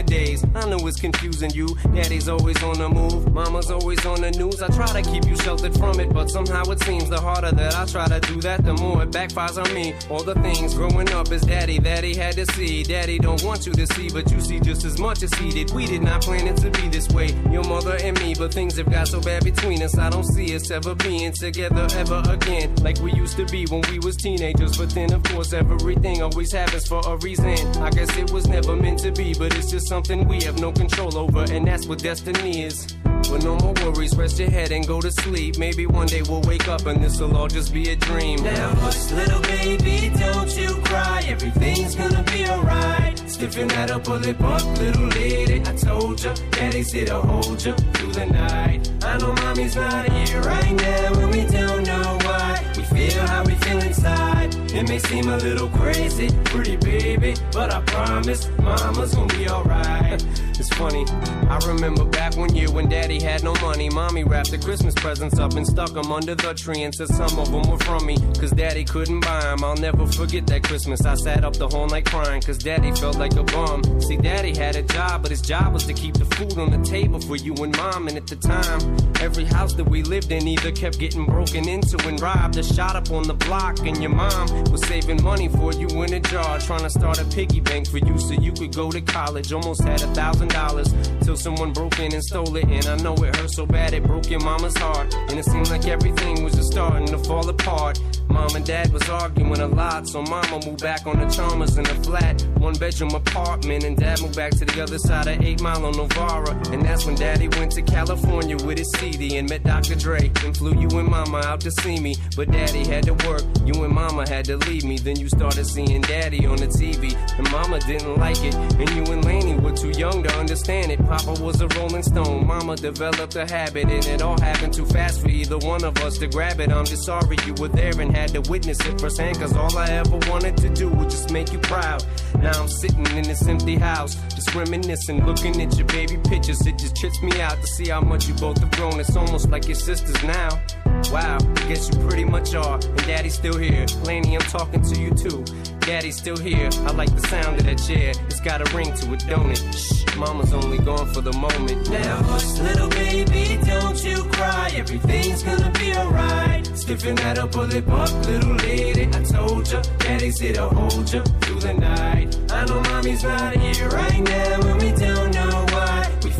a daze. I know it's confusing you. Daddy's always on the move, mama's always on the news. I try to keep you sheltered from it, but somehow it seems the harder that I try to do that, the more it backfires on me. All the things growing up is daddy that he had to see. Daddy don't want you to see, but you see just as much as he did. We did not plan it to be this way, your mother and me, but things have got so bad between us. I don't see us ever being together ever again, like we used to be when we was teenagers. But then, of course, everything always happens for a reason. I guess it was never meant to be, but it's just something we have no control over, and that's what destiny is. But no more worries, rest your head and go to sleep. Maybe one day we'll wake up and this'll all just be a dream. Now hush, little baby, don't you cry. Everything's gonna be alright. Stiffen that upper lip up, little lady. I told ya, daddy's here to hold ya through the night. I know mommy's not here right now, and we don't know why. Feel how we feel inside. It may seem a little crazy, pretty baby, but I promise mama's gonna be alright. It's funny, I remember back one year when daddy had no money. Mommy wrapped the Christmas presents up and stuck them under the tree and said some of them were from me. Cause daddy couldn't buy them. I'll never forget that Christmas. I sat up the whole night crying cause daddy felt like a bum. See, daddy had a job, but his job was to keep the food on the table for you and mom. And at the time, every house that we lived in either kept getting broken into and robbed or shot up on the block. And your mom was saving money for you in a jar, trying to start a piggy bank for you so you could go to college. Almost had a thousand dollars till someone broke in and stole it. And I know it hurt so bad it broke your mama's heart. And it seemed like everything was just starting to fall apart. Mom and dad was arguing a lot, so mama moved back on the Chalmers in a flat, one bedroom apartment. And dad moved back to the other side of 8 Mile on Novara. And that's when daddy went to California with his CD and met Dr. Dre. And flew you and mama out to see me. But daddy had to work, you and mama had to leave me. Then you started seeing daddy on the TV. And mama didn't like it. And you and Laney were too young to understand it. Papa was a rolling stone, mama developed a habit. And it all happened too fast for either one of us to grab it. I'm just sorry you were there and had to witness it firsthand. Cause all I ever wanted to do was just make you proud. Now I'm sitting in this empty house, just reminiscing, looking at your baby pictures. It just trips me out to see how much you both have grown. It's almost like your sisters now. Wow, guess you pretty much are. And daddy's still here. Laney, I'm talking to you too. Daddy's still here. I like the sound of that chair. It's got a ring to it, don't it? Shh, mama's only gone for the moment. Now hush, little baby, don't you cry. Everything's gonna be alright. Stiffen that upper lip up, little lady. I told ya, daddy's here to hold ya through the night. I know mommy's not here right now, and we don't know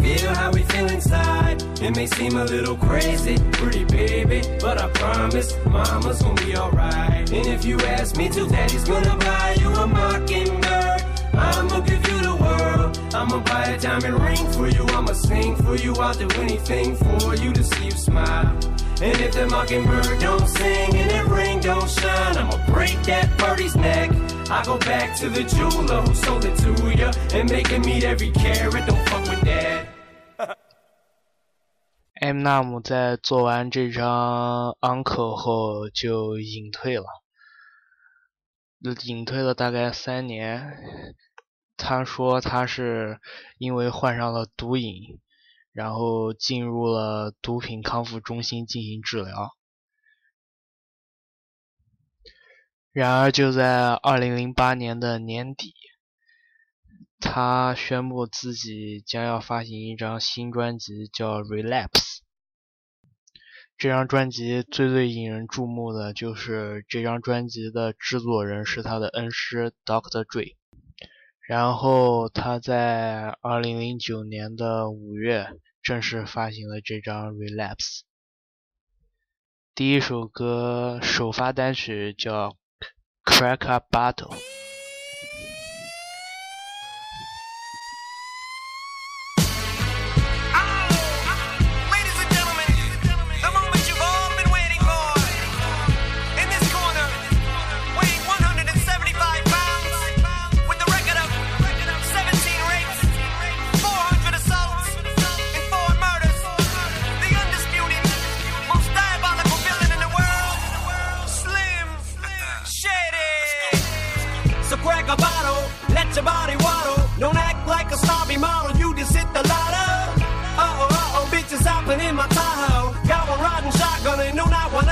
feel how we feel inside. It may seem a little crazy, pretty baby, but I promise mama's gonna be alright. And if you ask me to, daddy's gonna buy you a mockingbird. I'ma give you the world. I'ma buy a diamond ring for you. I'ma sing for you. I'll do anything for you to see you smile. And if the mockingbird don't sing and that ring don't shine, I'ma break that birdie's neck. I go back to the jeweler who sold it to ya and make him meet every carat. Don't fuck with that. M 纳姆在做完这张 Uncle 后就隐退了，隐退了大概三年。他说他是因为患上了毒瘾，然后进入了毒品康复中心进行治疗。然而就在二零零八年的年底，他宣布自己将要发行一张新专辑，叫《Relapse》。这张专辑最最引人注目的就是这张专辑的制作人是他的恩师 Dr. Dre。然后他在2009年的五月正式发行了这张《Relapse》。第一首歌首发单曲叫《Crack a Battle》。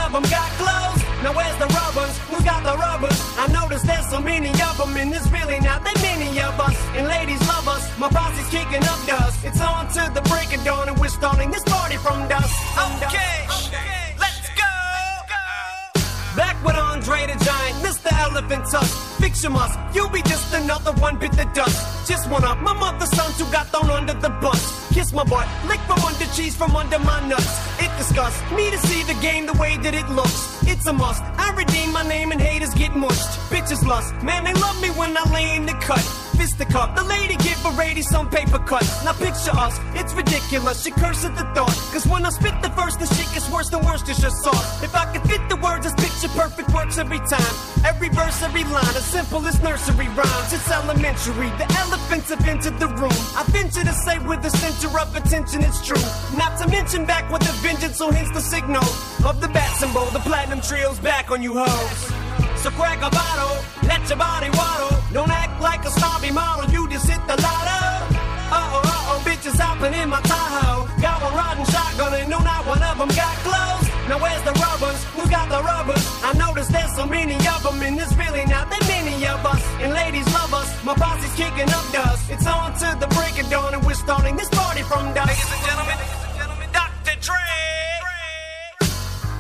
Of them got clothes. Now where's the rubbers? Who's got the rubbers? I notice there's so many of them and there's really not that many of us. And ladies love us, my posse's kicking up dust. It's on to the break of dawn and we're starting this party from dusk. Okay, let's go. Back with Andre the Giant, Mr. Elephant Tusk. Your must, you'll be just another one bit the dust. Just one of my mother's sons who got thrown under the bus. Kiss my butt, lick from under cheese from under my nuts. It disgusts me to see the game the way that it looks. It's a must. I redeem my name and haters get mushed. Bitches lust, man, they love me when I lay in the cut. Fist the lady give a lady some paper cuts. Now picture us, it's ridiculous. She curse at the thought. Cause when I spit the verse, the shit gets worse than it's just sauce. If I could fit the words, it's picture perfect works every time. Every verse, every line, as simple as nursery rhymes. It's elementary. The elephants have entered the room. I venture to say with the center of attention, it's true. Not to mention back with a vengeance, so hence the signal of the bat symbol. The platinum trio's back on you hoes. So crack a bottle, let your body waddle. Don't act like a snobby model, you just hit the lotto. Uh oh, uh oh, bitches hopping in my Tahoe. Got one riding shotgun and no, not one of them got clothes. Now where's the rubbers? Who got the rubbers? I noticed there's so many of them and there's really not that many of us. And ladies love us, my posse's kicking up dust. It's on to the break of dawn and we're starting this party from dusk. Ladies and gentlemen,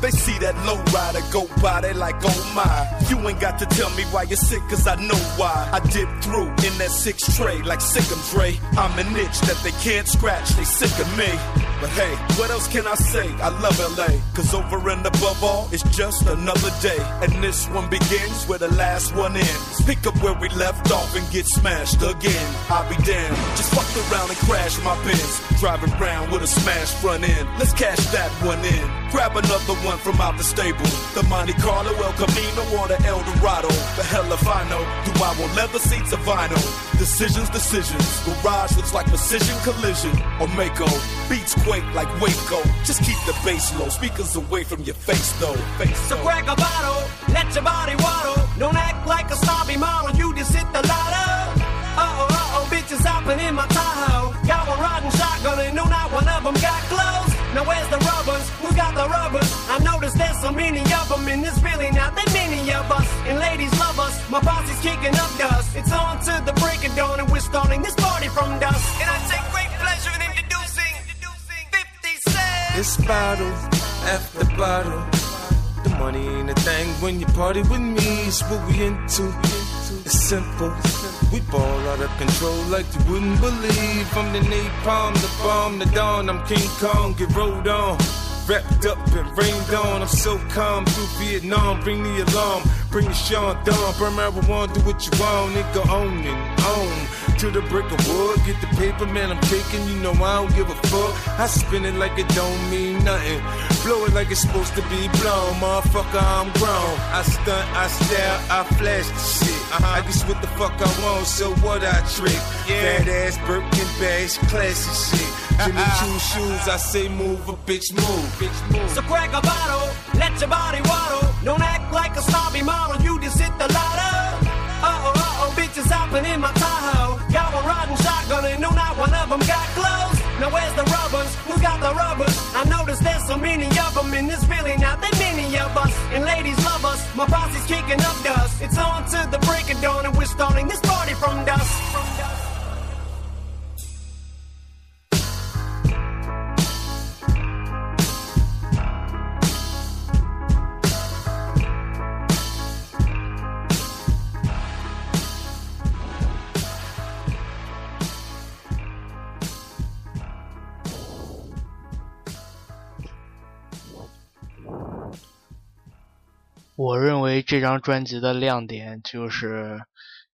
They see that low rider go by, they like, oh my. You ain't got to tell me why you're sick, cause I know why. I dip through in that six tray like Sick'em Dre. I'm an itch that they can't scratch, they sick of me. But hey, what else can I say? I love LA, cause over and above all, it's just another day. And this one begins where the last one ends. Pick up where we left off and get smashed again. I'll be damned. Just fuck around and crash my Benz. Driving around with a smashed front end. Let's cash that one in. Grab another one from out the stable. The Monte Carlo, El Camino, or the El Dorado. The hell if I know. Do I want leather seats or vinyl? Decisions, decisions. Garage looks like precision collision. Or Maaco. Beats quake like Waco. Just keep the bass low. Speakers away from your face though. Face So crack a bottle, let your body waddle. Don't act like a snobby model, you just hit the lotto. Uh oh, uh oh, bitches hopping in my Tahoe. Got one riding shotgun and no, not one of them got clothes. Now where's the rubbers? Who got the rubbers? I noticed there's so many of them and there's really not that many of us. And ladies my posse's kicking up dust. It's on to the break of dawn and we're starting this party from dusk. And I take great pleasure in introducing 50 Cent. It's bottle after bottle. The money ain't a thing when you party with me. It's what we into. It's simple. We ball out of control like you wouldn't believe. I'm the napalm, the bomb, the dawn. I'm King Kong, get rolled on. Wrapped up and rained on. I'm so calm through Vietnam. Bring the alarm, bring the Sean Dawn. Burn marijuana, do what you want. Nigga own and own. To the brick of wood, get the paper, man. I'm taking, you know I don't give a fuck. I spin it like it don't mean nothing. Blow it like it's supposed to be blown. Motherfucker, I'm grown. I stunt, I stare, I flash the shit. Uh-huh. I guess what the fuck I want, so what I trick. Fat ass Birkin bags, classy shit. Jimmy Choo shoes, I say move, a bitch move. Bitch move. So crack a bottle, let your body waddle. Don't act like a snobby model, you just hit the lotto. Uh oh, uh oh, bitches hopping in my Tahoe. Got one riding shotgun and no, not one of them got clothes. Now where's the rubbers? Who got the rubbers? I noticed there's so many of them and there's really not that many of us. And ladies love us, my posse's kicking up dust. It's on to the break of dawn and we're starting this party from dust. From dusk. 我认为这张专辑的亮点就是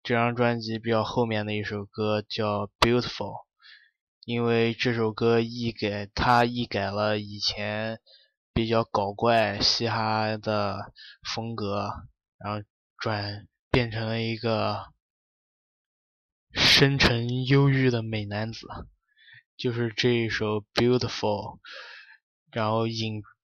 这张专辑比较后面的一首歌叫《Beautiful》，因为这首歌一改它一改了以前比较搞怪嘻哈的风格，然后转变成了一个深沉忧郁的美男子，就是这一首《Beautiful》，然后引。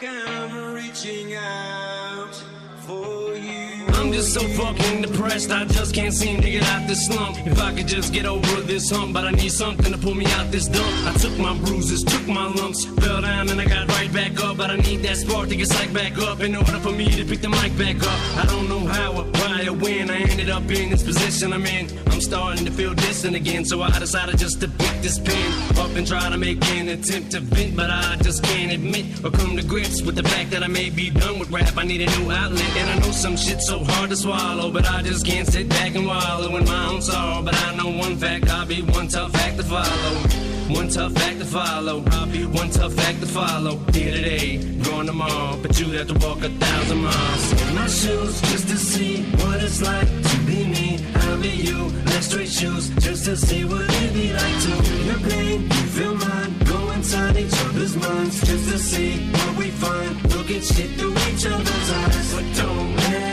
I'm reaching out. I'm just so fucking depressed, I just can't seem to get out this slump. If I could just get over this hump, but I need something to pull me out this dump. I took my bruises, took my lumps, fell down and I got right back up. But I need that spark to get psyched back up in order for me to pick the mic back up. I don't know how or why or when I ended up in this position I'm in. I'm starting to feel distant again, so I decided just to pick this pen up and try to make an attempt to vent, but I just can't admit or come to grips with the fact that I may be done with rap. I need a new outlet, and I know some shit's so hard to swallow, but I just can't sit back and wallow in my own sorrow. But I know one fact, I'll be one tough act to follow. One tough act to follow. I'll be one tough act to follow. Here today, gone tomorrow, but you'd have to walk a thousand miles. In my shoes just to see what it's like to be me. I'll be you. Let's straight shoes just to see what it'd be like to feel your pain. You feel mine. Inside each other's minds just to see what we find. Look at shit through each other's eyes. But don't let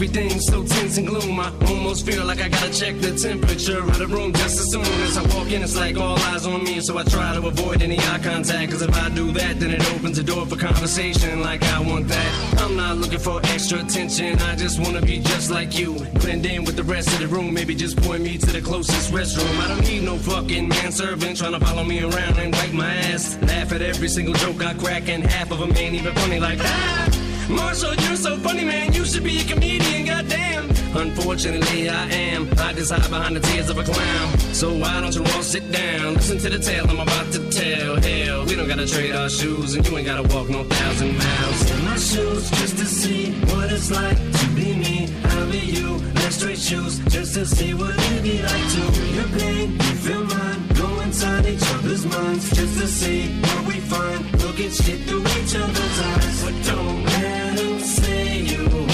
Everything's so tense and gloom. I almost feel like I gotta check the temperature of the room just as soon as I walk in. It's like all eyes on me, so I try to avoid any eye contact. Cause if I do that, then it opens the door for conversation like I want that. I'm not looking for extra attention, I just wanna be just like you. Blend in with the rest of the room, maybe just point me to the closest restroom. I don't need no fucking manservant trying to follow me around and wipe my ass. Laugh at every single joke I crack, and half of them ain't even funny like that. Marshall, you're so funny, man. You should be a comedian, goddamn. Unfortunately, I am. I just hide behind the tears of a clown. So why don't you all sit down? Listen to the tale I'm about to tell. Hell, we don't gotta trade our shoes, and you ain't gotta walk no thousand miles. In my shoes just to see what it's like to be me. I'll be you. Let's straight shoes just to see what it'd be like to your pain. You feel mine. Inside each other's minds just to see what we find. Look at shit through each other's eyes. But don't let them say you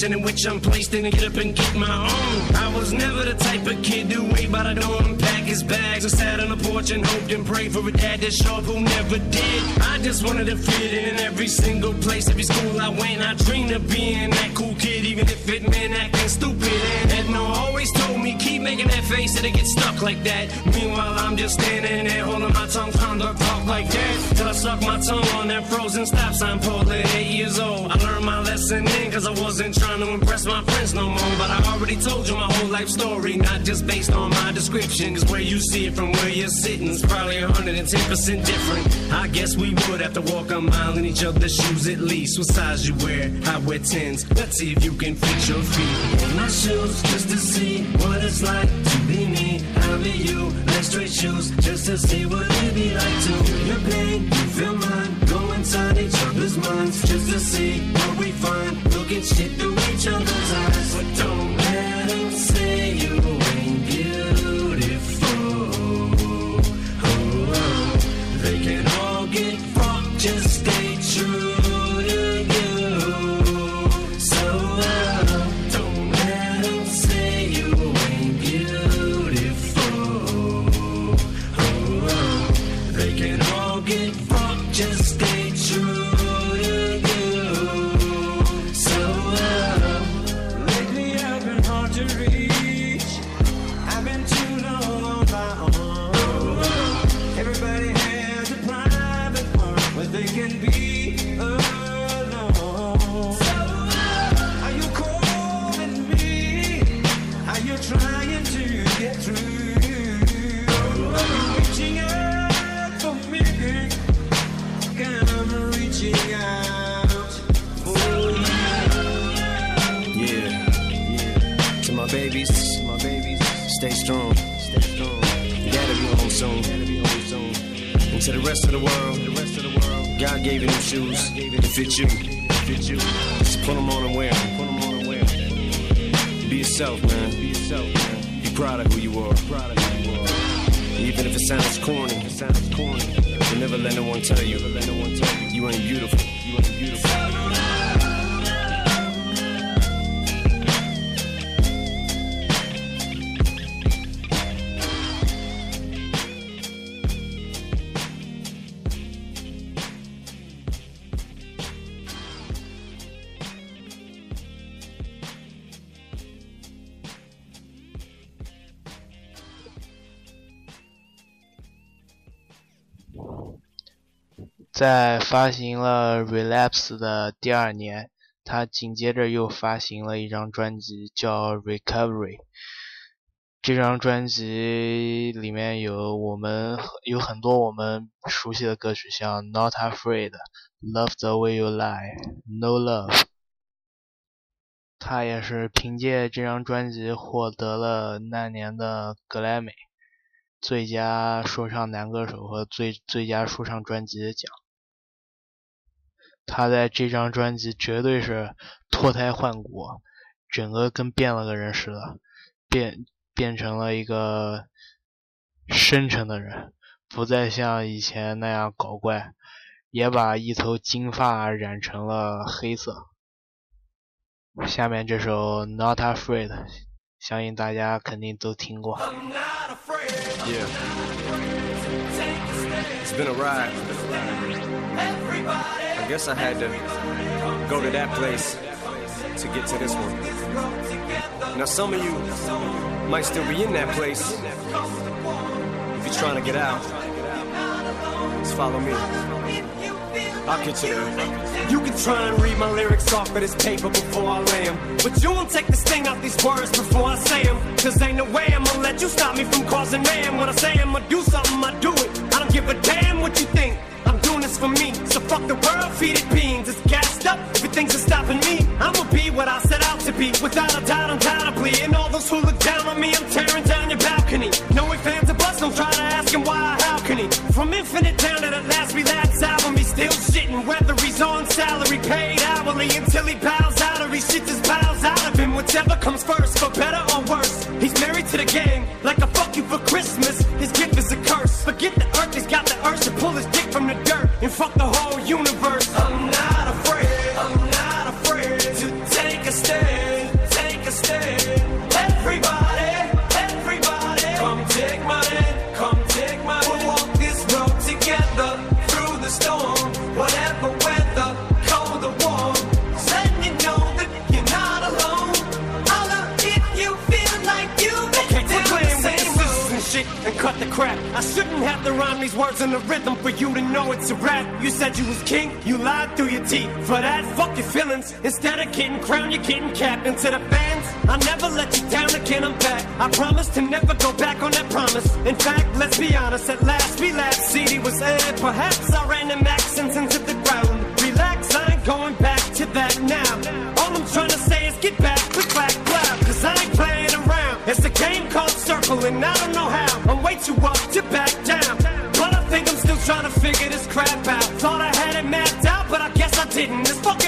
situation in which I'm placed in and get up and get my own. I was never the type of kid to wait by the door and pack his bags, or sat on the porch and hoped and prayed for a dad show up who never did. I just wanted to fit in every single place, every school I went. I dreamed of being that cool kid, even if it meant acting stupid. Making that face, it'll get stuck like that. Meanwhile, I'm just standing there holding my tongue, trying to talk like that. Till I suck my tongue on that frozen stop sign pole at eight years old. I learned my lesson then, cause I wasn't trying to impress my friends no more. But I already told you my whole life story, not just based on my description. Cause where you see it from where you're sitting is probably 110% different. I guess we would have to walk a mile in each other's shoes at least. What size you wear? I wear 10s. Let's see if you can fit your feet. in my shoes just to see what it's like to be me, I'll be you. Let's trade shoes just to see what it be like to feel your pain, you feel mine. Go inside each other's minds just to see what we find. Look at shit through each other's eyes, stay strong. Stay strong. You gotta be home soon. And to the rest of the world, the rest of the world, God gave you them shoes to fit you. Fit you. Just put them on and wear 'em. Put 'em on and wear. Be yourself, man. Be yourself, man. Be proud of who you are. Proud of who you are. Even if it sounds corny, it sounds corny. But never let no one tell you. Never let no one tell you. You ain't beautiful. You ain't beautiful. 在发行了《Relapse》的第二年，他紧接着又发行了一张专辑叫《Recovery》。这张专辑里面有我们有很多我们熟悉的歌曲，像《Not Afraid》、《Love the Way You Lie》、《No Love》。他也是凭借这张专辑获得了那年的格莱美最佳说唱男歌手和最最佳说唱专辑的奖。他在这张专辑绝对是脱胎换骨，整个跟变了个人似的，变变成了一个深沉的人，不再像以前那样搞怪，也把一头金发染成了黑色。下面这首《Not Afraid》，相信大家肯定都听过。Yeah. It's been a ride. Guess I had to go to that place to get to this one. Now, some of you might still be in that place. If you're trying to get out, just follow me. I'll get you there. You can try and read my lyrics off of this paper before I lay 'em. But you won't take the sting out these words before I say 'em. Cause ain't no way I'm gonna let you stop me from causing mayhem. When I say I'm gonna do something, I do it. Give a damn what you think. I'm doing this for me. So fuck the world, feed it beans. It's gassed up. If it thinks it's stopping me, I'ma be what I set out to be. Without a doubt, undoubtedly. And all those who look down on me, I'm tearing down your balcony. No ifs, fans, or buts, don't try to ask him why how can he? From infinite down to the last relapse album, he's still shitting. Whether he's on salary, paid hourly, until he bows out or he shits his bowels out of him. Whatever comes first, for better or worse. He's married to the game, like a fuck you for Christmas. His gift is a curse. Forget the fuck the whole universe. Oh, I'm not cut the crap. I shouldn't have to rhyme these words in the rhythm for you to know it's a rap. You said you was king, you lied through your teeth. For that, fuck your feelings. Instead of getting crowned, you're getting capped. And to the fans, I never let you down again, I'm back. I promise to never go back on that promise. In fact, let's be honest, at last we laughed. CD was aired, perhaps I ran them accents into the ground. Relax, I ain't going back to that now. All I'm trying to say is get back, click, clack, clap. Cause I ain't playing around. It's a game called Circle wait up to back down. But I think I'm still trying to figure this crap out. Thought I had it mapped out, but I guess I didn't. This fuck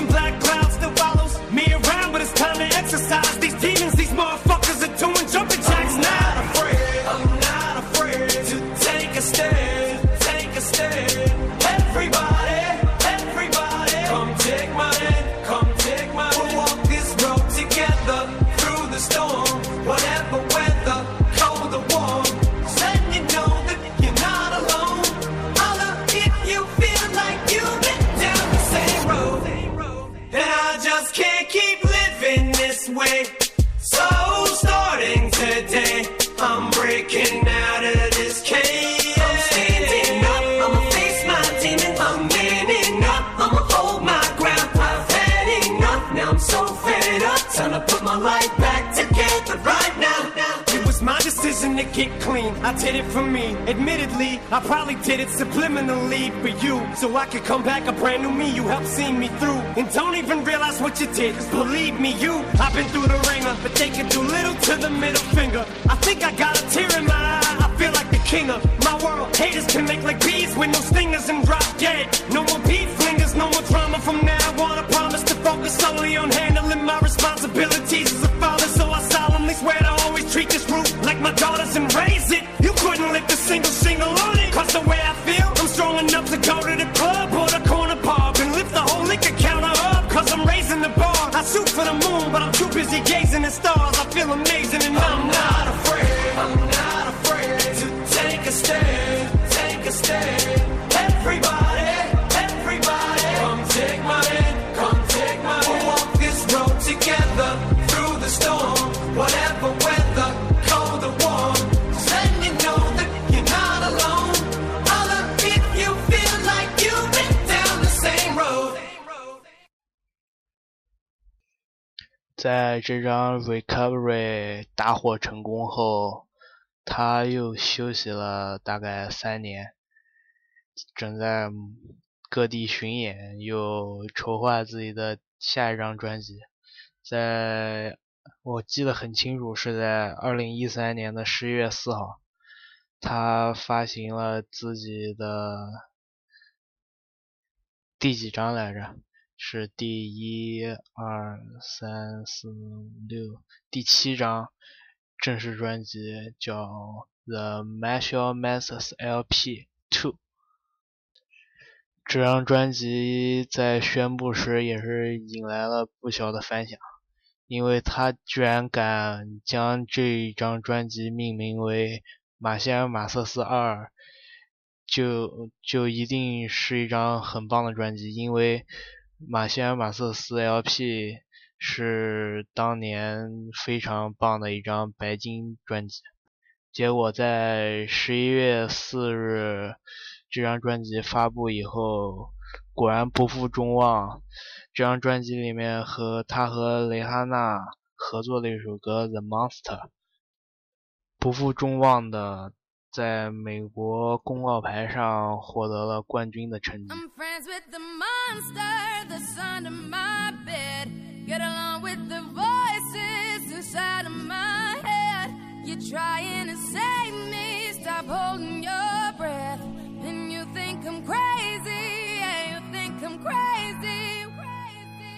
I could come back a brand new me. You helped see me through. And don't even realize what you did. 'Cause believe me, you, I've been through the 获成功后，他又休息了大概三年，正在各地巡演，又筹划自己的下一张专辑。在我记得很清楚，是在二零一三年的十一月四号，他发行了自己的第几张来着？是第一、二、三、四、五六，第七张正式专辑叫《The Martial Masters LP Two》。这张专辑在宣布时也是引来了不小的反响，因为他居然敢将这张专辑命名为《马歇尔·马瑟斯二》，就就一定是一张很棒的专辑，因为。马歇尔·马瑟斯 LP 是当年非常棒的一张白金专辑，结果在十一月四日这张专辑发布以后，果然不负众望。这张专辑里面和他和蕾哈娜合作的一首歌《The Monster》，不负众望的在美国公告牌上获得了冠军的成绩。Get along with the voices inside of my head. You're trying to save me, stop holding your breath. And you think I'm crazy, yeah, you think I'm crazy.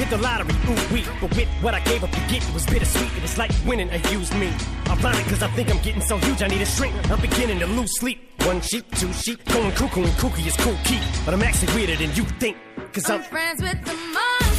Hit the lottery, ooh wee. But with what I gave up to get, it was bittersweet. It was like winning a used me. Ironic, cause I think I'm getting so huge, I need a shrink. I'm beginning to lose sleep. One sheep, two sheep, going cuckoo and kooky is Kool Keith. But I'm actually weirder than you think. Cause I'm I'm friends with the monster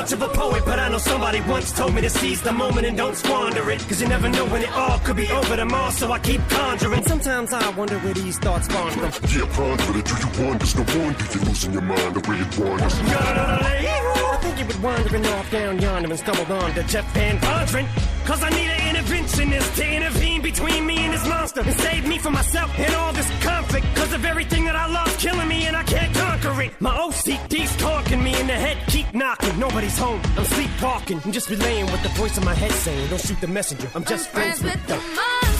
much of a poet, but I know somebody once told me to seize the moment and don't squander it. Cause you never know when it all could be over tomorrow, so I keep conjuring. Sometimes I wonder where these thoughts spawn from. Yeah, ponder it. Do you wonder? No wonder if you're losing your mind the way it wanders. I think you were wandering off down yonder and stumbled on to Jeff VanVonderen. Cause I need an interventionist to intervene between me and this monster and save me from myself and all this conflict. Cause of everything that I love killing me and I can't conquer it. My OCD's talking me in the head, keep knocking. Home. I'm sleepwalking. I'm just relaying what the voice in my head saying. Don't shoot the messenger. I'm just friends, with the monster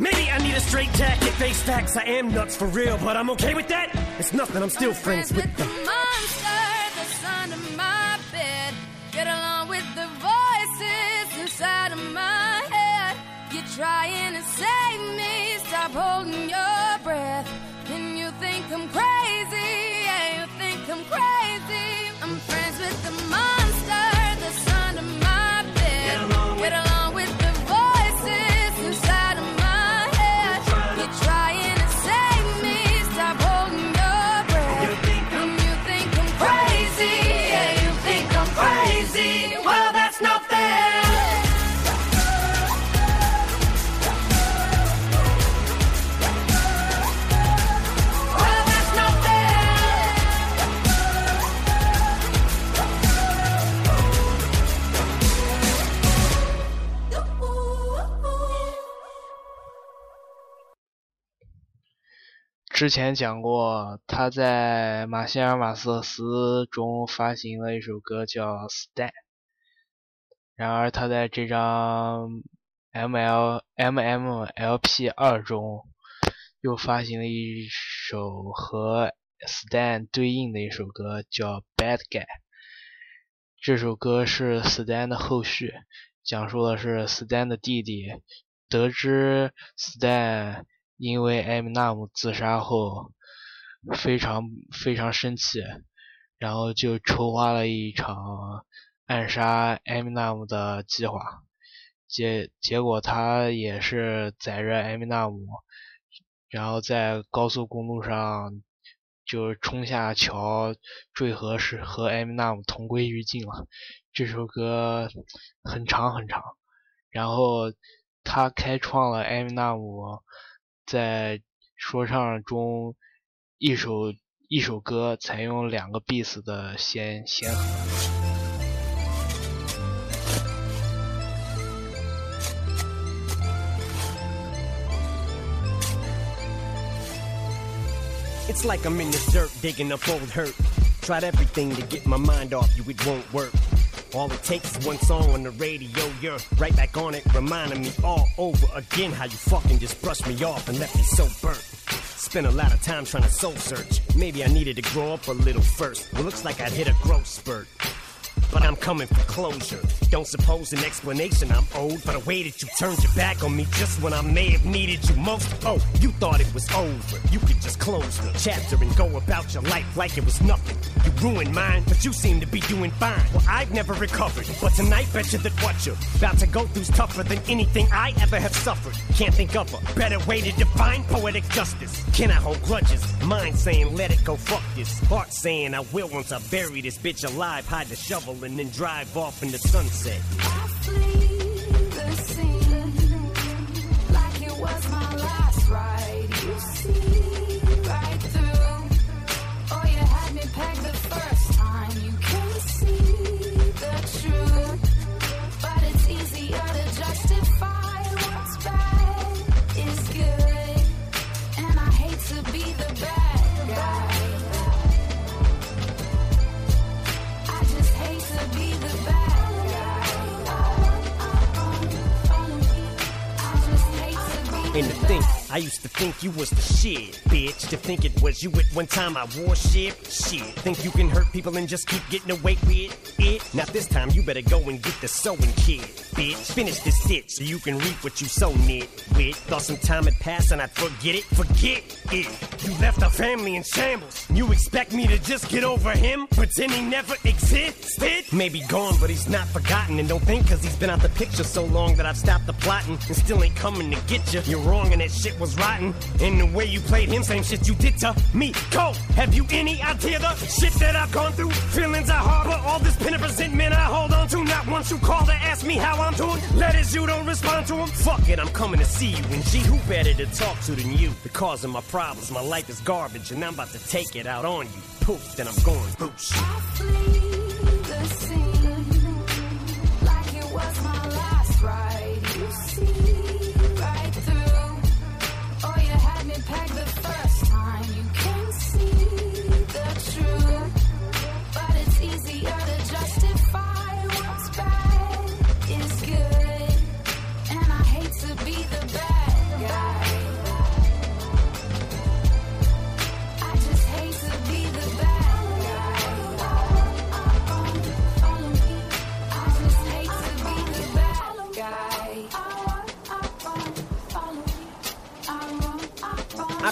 Maybe I need a straight jacket, face facts. I am nuts for real, but I'm okay with that. It's nothing, I'm still friends with the monster 之前讲过，他在马歇尔马瑟斯中发行了一首歌叫《Stan》，然而他在这张 M L M M L P 二中又发行了一首和 Stan 对应的一首歌，叫《Bad Guy》。这首歌是 Stan 的后续，讲述的是 Stan 的弟弟得知 Stan 因为艾米纳姆自杀后，非常非常生气，然后就筹划了一场暗杀艾米纳姆的计划。结结果他也是载着艾米纳姆，然后在高速公路上就冲下桥坠河时和艾米纳姆同归于尽了。这首歌很长很长，然后他开创了艾米纳姆。在说唱中，一首一首歌采用两个 beats 的先先河。It's like I'm in the dirt digging up old hurt. Tried everything to get my mind off you, it won't work. All it takes is one song on the radio, you're right back on it, reminding me all over again how you fucking just brushed me off and left me so burnt. Spent a lot of time trying to soul search. Maybe I needed to grow up a little first. Well, looks like I hit a growth spurt. But I'm coming for closure. Don't suppose an explanation I'm owed for the way that you turned your back on me just when I may have needed you most. Oh, you thought it was over. You could just close the chapter and go about your life like it was nothing. You ruined mine, but you seem to be doing fine. Well, I've never recovered, but tonight bet you that what you're about to go through's tougher than anything I ever have suffered. Can't think of a better way to define poetic justice. Can I hold grudges? Mind saying let it go, fuck this. Heart saying I will once I bury this bitch alive, hide the shovel and then drive off in the sunset. Used to think you was the shit, bitch. To think it was you at one time I wore shit, shit. Think you can hurt people and just keep getting away with it? Now this time you better go and get the sewing kit, bitch. Finish this stitch so you can reap what you sow knit with. Thought some time had passed and I'd forget it, forget it. You left our family in shambles. You expect me to just get over him? Pretend he never existed? Maybe gone, but he's not forgotten. And don't think cause he's been out the picture so long that I've stopped the plotting and still ain't coming to get you. You're wrong and that shit was rotten. And the way you played him, same shit you did to me. Cole, have you any idea the shit that I've gone through? Feelings I harbor, all this pin of resentment I hold on to. Not once you call to ask me how I'm doing. Letters you don't respond to them. Fuck it, I'm coming to see you. And gee, who better to talk to than you? The cause of my problems, my life is garbage, and I'm about to take it out on you. Poof, then I'm going boosh.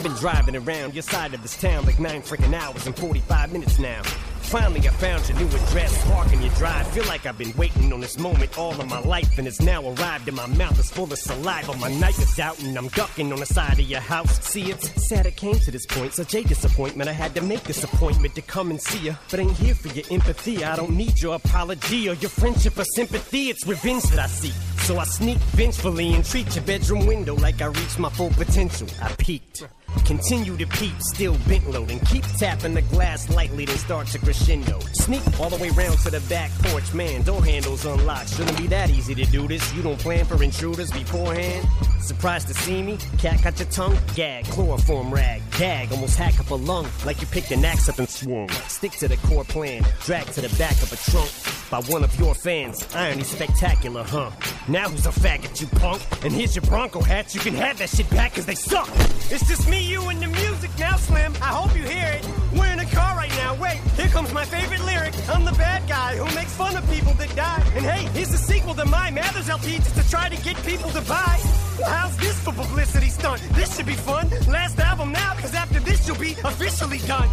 Been driving around your side of this town like nine freaking hours and 45 minutes now. Finally, I found your new address, parking your drive. Feel like I've been waiting on this moment all of my life, and it's now arrived, and my mouth is full of saliva. My night is out, and I'm ducking on the side of your house. See, it's sad it came to this point, such a disappointment. I had to make this appointment to come and see you, but ain't here for your empathy. I don't need your apology or your friendship or sympathy. It's revenge that I seek. So I sneak vengefully and treat your bedroom window like I reached my full potential. I peaked. Continue to peep, still bent low, and keep tapping the glass lightly, then start to crescendo. Sneak all the way round to the back porch, man. Door handles unlocked. Shouldn't be that easy to do this. You don't plan for intruders beforehand. Surprised to see me? Cat got your tongue? Gag, chloroform rag, gag, almost hack up a lung, like you picked an axe up and swung. Stick to the core plan, drag to the back of a trunk by one of your fans. Irony spectacular, huh? Now who's a faggot, you punk? And here's your Bronco hats. You can have that shit back, cause they suck. It's just me, you, and the music now, Slim. I hope you hear it. We're in a car right now. Wait, here comes my favorite lyric. I'm the bad guy who makes fun of people that die. And hey, here's the sequel to my Mathers LP just to try to get people to buy. How's this for publicity stunt? This should be fun. Last album now, cause after this you'll be officially done.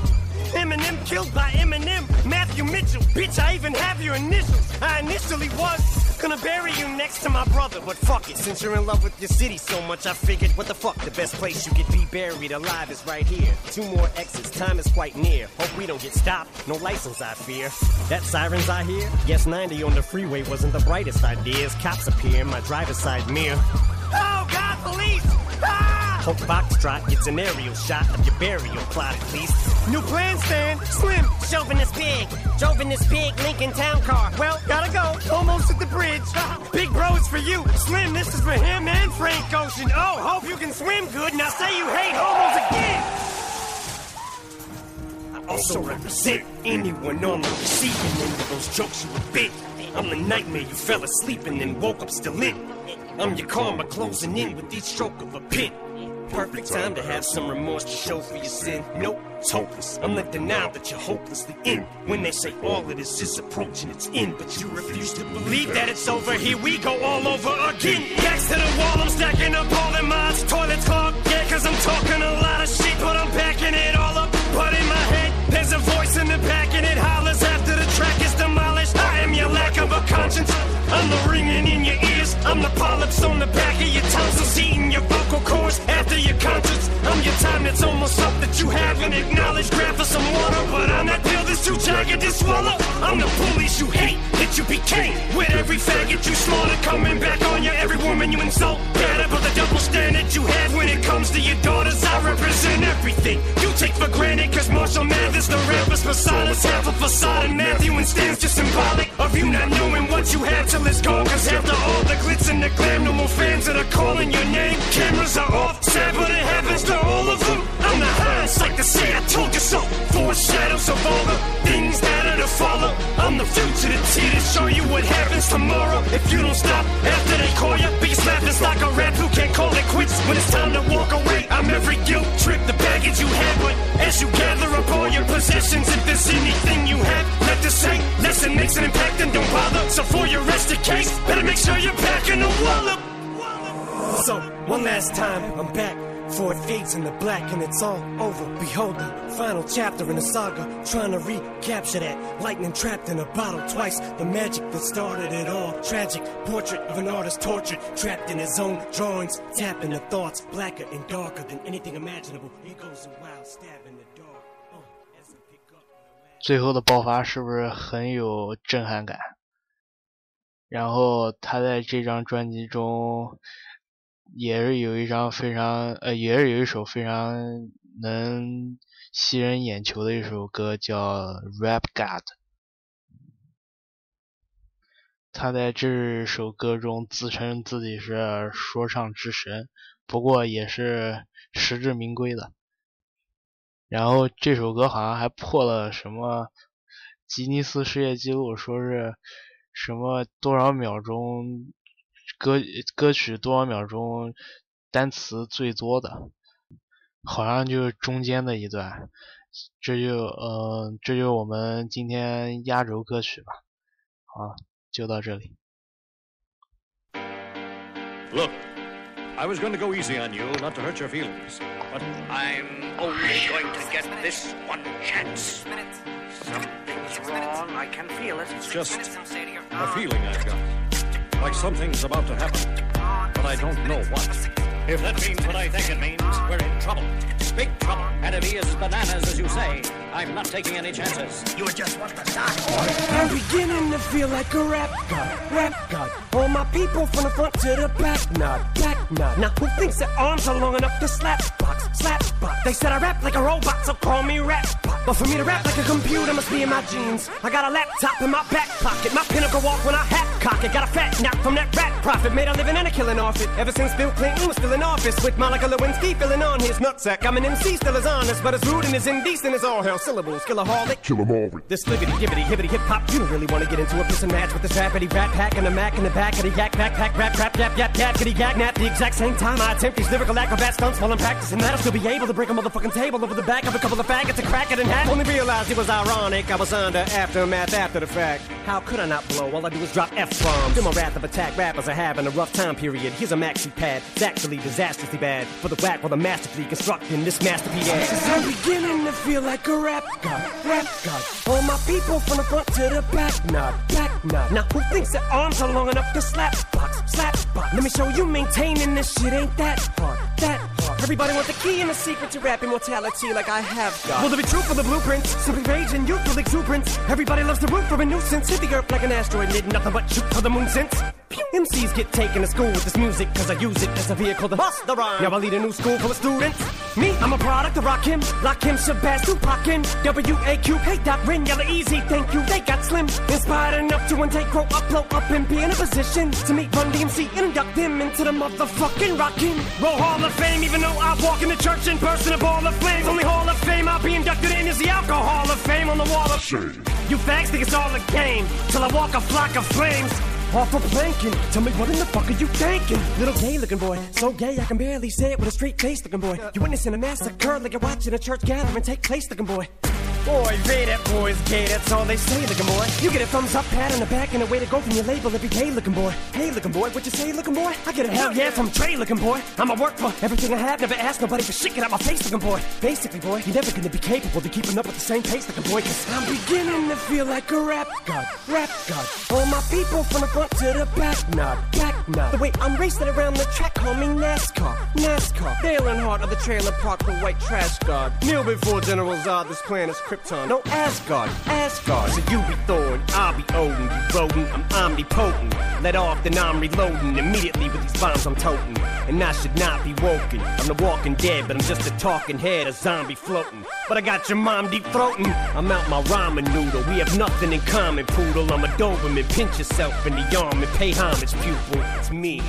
Eminem killed by Eminem, Matthew Mitchell. Bitch, I even have your initials. I initially was gonna bury you next to my brother, but fuck it. Since you're in love with your city so much, I figured, what the fuck? The best place you could be buried alive is right here. Two more exits, time is quite near. Hope we don't get stopped. No license, I fear. That sirens I hear? Yes, 90 on the freeway wasn't the brightest idea. As cops appear in my driver's side mirror. Hope Foxtrot gets an aerial shot of your burial plot at least. New plan, Stan. Slim. Chauvinist pig. Chauvinist pig. Lincoln Town Car. Well, gotta go. Almost at the bridge. Big bro, it's for you. Slim, this is for him and Frank Ocean. Oh, hope you can swim good. Now say you hate homos again. I also represent anyone on the receiving end of those jokes you would bit. I'm the nightmare you fell asleep and then woke up still in. I'm your karma closing in with each stroke of a pin. Perfect time to have some remorse to show for your sin. Nope, it's hopeless. I'm the denial that you're hopelessly in. When they say all of this is approaching its end, but you refuse to believe that it's over. Here we go all over again. Backs to the wall, I'm stacking up all the mods. Toilets clogged, yeah, cause I'm talking a lot of shit, but I'm backing it all up. But in my head, there's a voice in the back and it hollers after the track is demolished. I am your lack of a conscience. I'm the ringing in your ears. I'm the polyps on the back of your tonsils, eating your vocal cords after your conscience. I'm your time that's almost up that you haven't acknowledged. Grab for some water, but I'm that pill that's too jagged to swallow. I'm the police you hate that you became. With every faggot you slaughter coming back on you, every woman you insult. Bad about the double standard you have when it comes to your daughters. I represent everything you take for granted, cause Marshall Mathers, the rapper's Poseidon's half a facade, and Matthew and Stan's just symbolic of you not knowing what you have till it's gone. Cause after all the glitz and the glam, no more fans that are calling your name. Cameras are off, sad but it happens to all of them. I'm the hindsight to say I told you so. Foreshadows of all the things that are to follow. I'm the fugitive T to show you what happens tomorrow. If you don't stop after they call you, be slapped it's like a rap who can't call it quits when it's time to walk away. I'm every guilt trip, the baggage you had, but as you gather up all your possessions, if there's anything you have left to say, lesson makes an impact and don't bother. So for your rest of case, better make sure you're packing a wallop. So, one last time, I'm back. For it fades in the black and it's all over. Behold the final chapter in the saga. Trying to recapture that lightning trapped in a bottle twice. The magic that started it all. Tragic portrait of an artist tortured, trapped in his own drawings. Tapping the thoughts, blacker and darker than anything imaginable. Egos and wild stab in the dark. Uh, as I pick up. 最后的爆发是不是很有震撼感？然后他在这张专辑中 也是有一张非常呃，也是有一首非常能吸人眼球的一首歌，叫《Rap God》。他在这首歌中自称自己是说唱之神，不过也是实至名归的。然后这首歌好像还破了什么吉尼斯世界纪录，说是什么多少秒钟歌歌曲多少秒钟单词最多的，好像就是中间的一段。这就呃，这就是我们今天压轴歌曲吧。好，就到这里。Look, I was going to go easy on you, not to hurt your feelings, but I'm only going to get this one chance. Something's wrong. I can feel it. It's just a feeling I've got. Like something's about to happen, but I don't know what. If that means what I think it means, we're in trouble. Big trouble. And if he is as bananas as you say, I'm not taking any chances. You would just want to start. I'm beginning to feel like a rap god, rap god. All my people from the front to the back, nod, back nod. Now who thinks their arms are long enough to slap box, slap box? They said I rap like a robot, so call me rap bot. But for me to rap like a computer must be in my genes. I got a laptop in my back pocket, my pinnacle walk when I hat cock it. Got a fat knock from that rap profit, made a living and a killing off it. Ever since Bill Clinton was still in office, with Monica Lewinsky filling on his nutsack. I'm an MC, still as honest, but as rude and as indecent as all hell. Syllables, killaholic. Kill 'em all. This libbity gibbity hibbity hip hop, you don't really wanna get into a piss and match with this rappity rap pack and a mac in the back of the yak backpack rap rap yap yap yap kitty yak nap. The exact same time I attempt these lyrical acrobat stunts while I'm practicing that, I'll still be able to break a motherfucking table over the back of a couple of faggots and crack it in half. Only realized it was ironic, I was under aftermath after the fact. How could I not blow? All I do is drop F bombs. Feel my wrath of attack rappers are having a rough time period. Here's a maxi pad, it's actually disastrously bad for the whack while the masterfully constructing this masterpiece. I'm beginning to feel like a rap god, rap god. All my people from the front to the back, nod, back nod. Now who thinks their arms are long enough to slap box, slap box? Let me show you maintaining this shit ain't that hard, that hard. Everybody wants the key and the secret to rap immortality like I have got. Will there be truth for the blueprints? Simply rage and youthful exuberance. Everybody loves the root for a nuisance. Hit the earth like an asteroid, did nothing but shoot for the moon since. MCs get taken to school with this music cause I use it as a vehicle to bust the rhyme. Now I lead a new school full of students. Me, I'm a product of Rakim, Lakim, Shabazz, Tupac, and W-A-Q. Hey, Doc, Ren, Yella, Eazy, thank you. They got slim. Inspired enough to intake, grow up, blow up, and be in a position to meet Run DMC and induct them into the motherfucking Rockin' Roll Hall of Fame. Even though I walk in the church in person, a ball of flames. Only Hall of Fame I'll be inducted in is the Alcohol Hall of Fame on the wall of Shame. You fags think it's all a game till I walk a flock of flames. Off a planking. Tell me what in the fuck are you thinking? Little gay looking boy, so gay I can barely say it with a straight face looking boy. You witnessing a massacre like you're watching a church gathering take place looking boy. Boy, Ray, that boy's gay, that's all they say, looking boy. You get a thumbs up, pat on the back, and a way to go from your label every day, looking boy. Hey, looking boy, what you say, looking boy? I get a hell yeah from Dre, looking boy. I'ma work for everything I have, never ask nobody for shit, get out my face, looking boy. Basically, boy, you're never gonna be capable of keeping up with the same pace, looking boy, cause I'm beginning to feel like a rap god, rap god. All my people from the front to the back, nod, back nod. The way I'm racing around the track, call me NASCAR, NASCAR. Dale Earnhardt of the trailer park, the white trash god. Kneel before General Zod, ah, this planet's Krypton. No Asgard, Asgard. So you be Thor and I'll be Odin. You rodent, I'm omnipotent. Let off, then I'm reloading. Immediately with these bombs I'm toting. And I should not be woken. I'm the walking dead, but I'm just a talking head, a zombie floating. But I got your mom deep throating. I'm out my ramen noodle. We have nothing in common, poodle. I'm a Doberman. Pinch yourself in the arm and pay homage, pupil. It's me.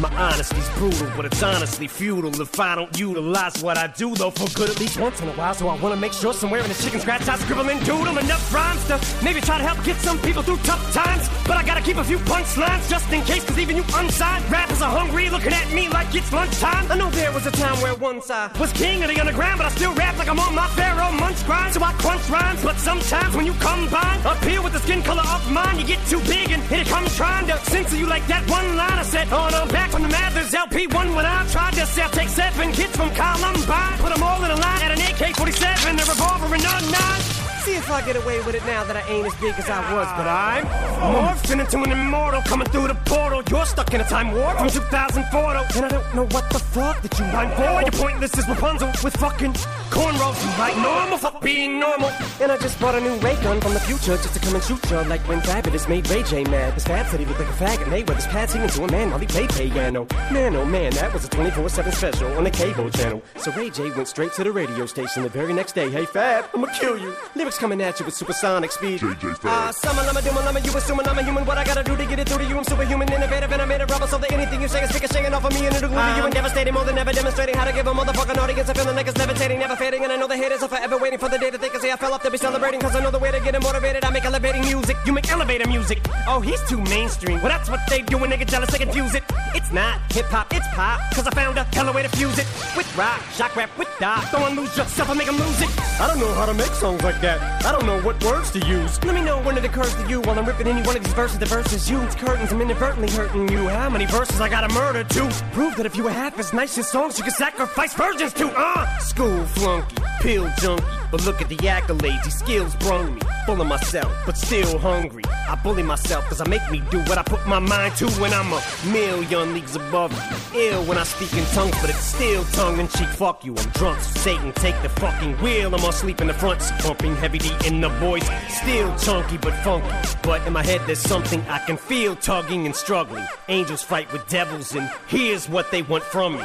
My honesty's brutal, but it's honestly futile if I don't utilize what I do, though, for good at least once in a while. So I wanna make sure somewhere in the chicken scratch I scribble and doodle enough rhymes to maybe try to help get some people through tough times. But I gotta keep a few punchlines just in case, cause even you unsigned rappers are hungry looking at me like it's lunchtime. I know there was a time where once I was king of the underground, but I still rap like I'm on my Pharoahe Monch grind. So I crunch rhymes, but sometimes when you combine up here with the skin color of mine, you get too big and here it comes trying to censor you like that one line I said. Oh no, back from the Mathers LP1 when I tried to sell, take seven kids from Columbine, put them all in a line at an AK-47, a revolver and a nine. See if I get away with it now that I ain't as big as I was, but I'm morphing into an immortal coming through the portal. You're stuck in a time warp from 2004, though, and I don't know what the fuck that you rhyme for. You're pointless as Rapunzel with fucking cornrows. You like normal, fuck being normal. And I just bought a new ray gun from the future just to come and shoot you like when Fabolous made Ray J mad. His Fab said he looked like a faggot. Mayweather's pad singing to a man while he played piano. Man, oh man, that was a 24/7 special on the cable channel. So Ray J went straight to the radio station the very next day. Hey Fab, I'ma kill you. Lyrics coming at you with supersonic speed. Ah, summer, lama, doom, lama, you assuming I'm a human. What I gotta do to get it through to you? I'm superhuman, innovative, and I made a rubber so that anything you say is ricocheting off of me and it'll glue to you and devastating more than ever, demonstrating how to give a motherfucking audience a feeling like it's levitating, never fading. And I know the haters are forever waiting for the day that they can say I fell off to be celebrating. Cause I know the way to get them motivated. I make elevating music, you make elevator music. Oh, he's too mainstream. Well, that's what they do when they get jealous, they confuse it. It's not hip hop, it's pop. Cause I found a hella way to fuse it with rock, shock rap, with dot. Don't lose yourself, I make them lose it. I don't know how to make songs like that. I don't know what words to use. Let me know when it occurs to you while I'm ripping any one of these verses. The verses you, it's curtains, I'm inadvertently hurting you. How many verses I gotta murder to prove that if you were half as nice as songs, you could sacrifice virgins to? Uh, school flunky, pill junkie. But look at the accolades, these skills brung me. Full of myself, but still hungry. I bully myself cause I make me do what I put my mind to when I'm a million leagues above you. Ill when I speak in tongues, but it's still tongue in cheek. Fuck you, I'm drunk. So Satan, take the fucking wheel. I'm asleep in the front, pumping heavy In the voice. Still chunky but funky. But in my head, there's something I can feel tugging and struggling. Angels fight with devils, and here's what they want from me.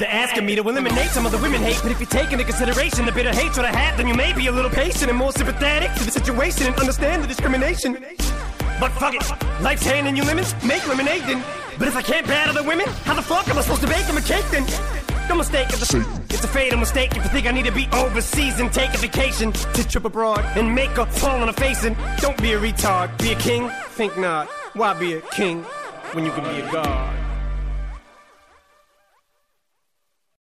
They're asking me to eliminate some of the women hate, but if you take into consideration the bitter hatred I have, then you may be a little patient and more sympathetic to the situation and understand the discrimination. But fuck it, life's handing you lemons, make lemonade then. But if I can't battle the women, how the fuck am I supposed to bake them a cake then? No mistake, it's a, it's a fatal mistake if you think I need to be overseas and take a vacation to trip abroad and make a fall on a face and don't be a retard, be a king? Think not. Why be a king when you can be a god?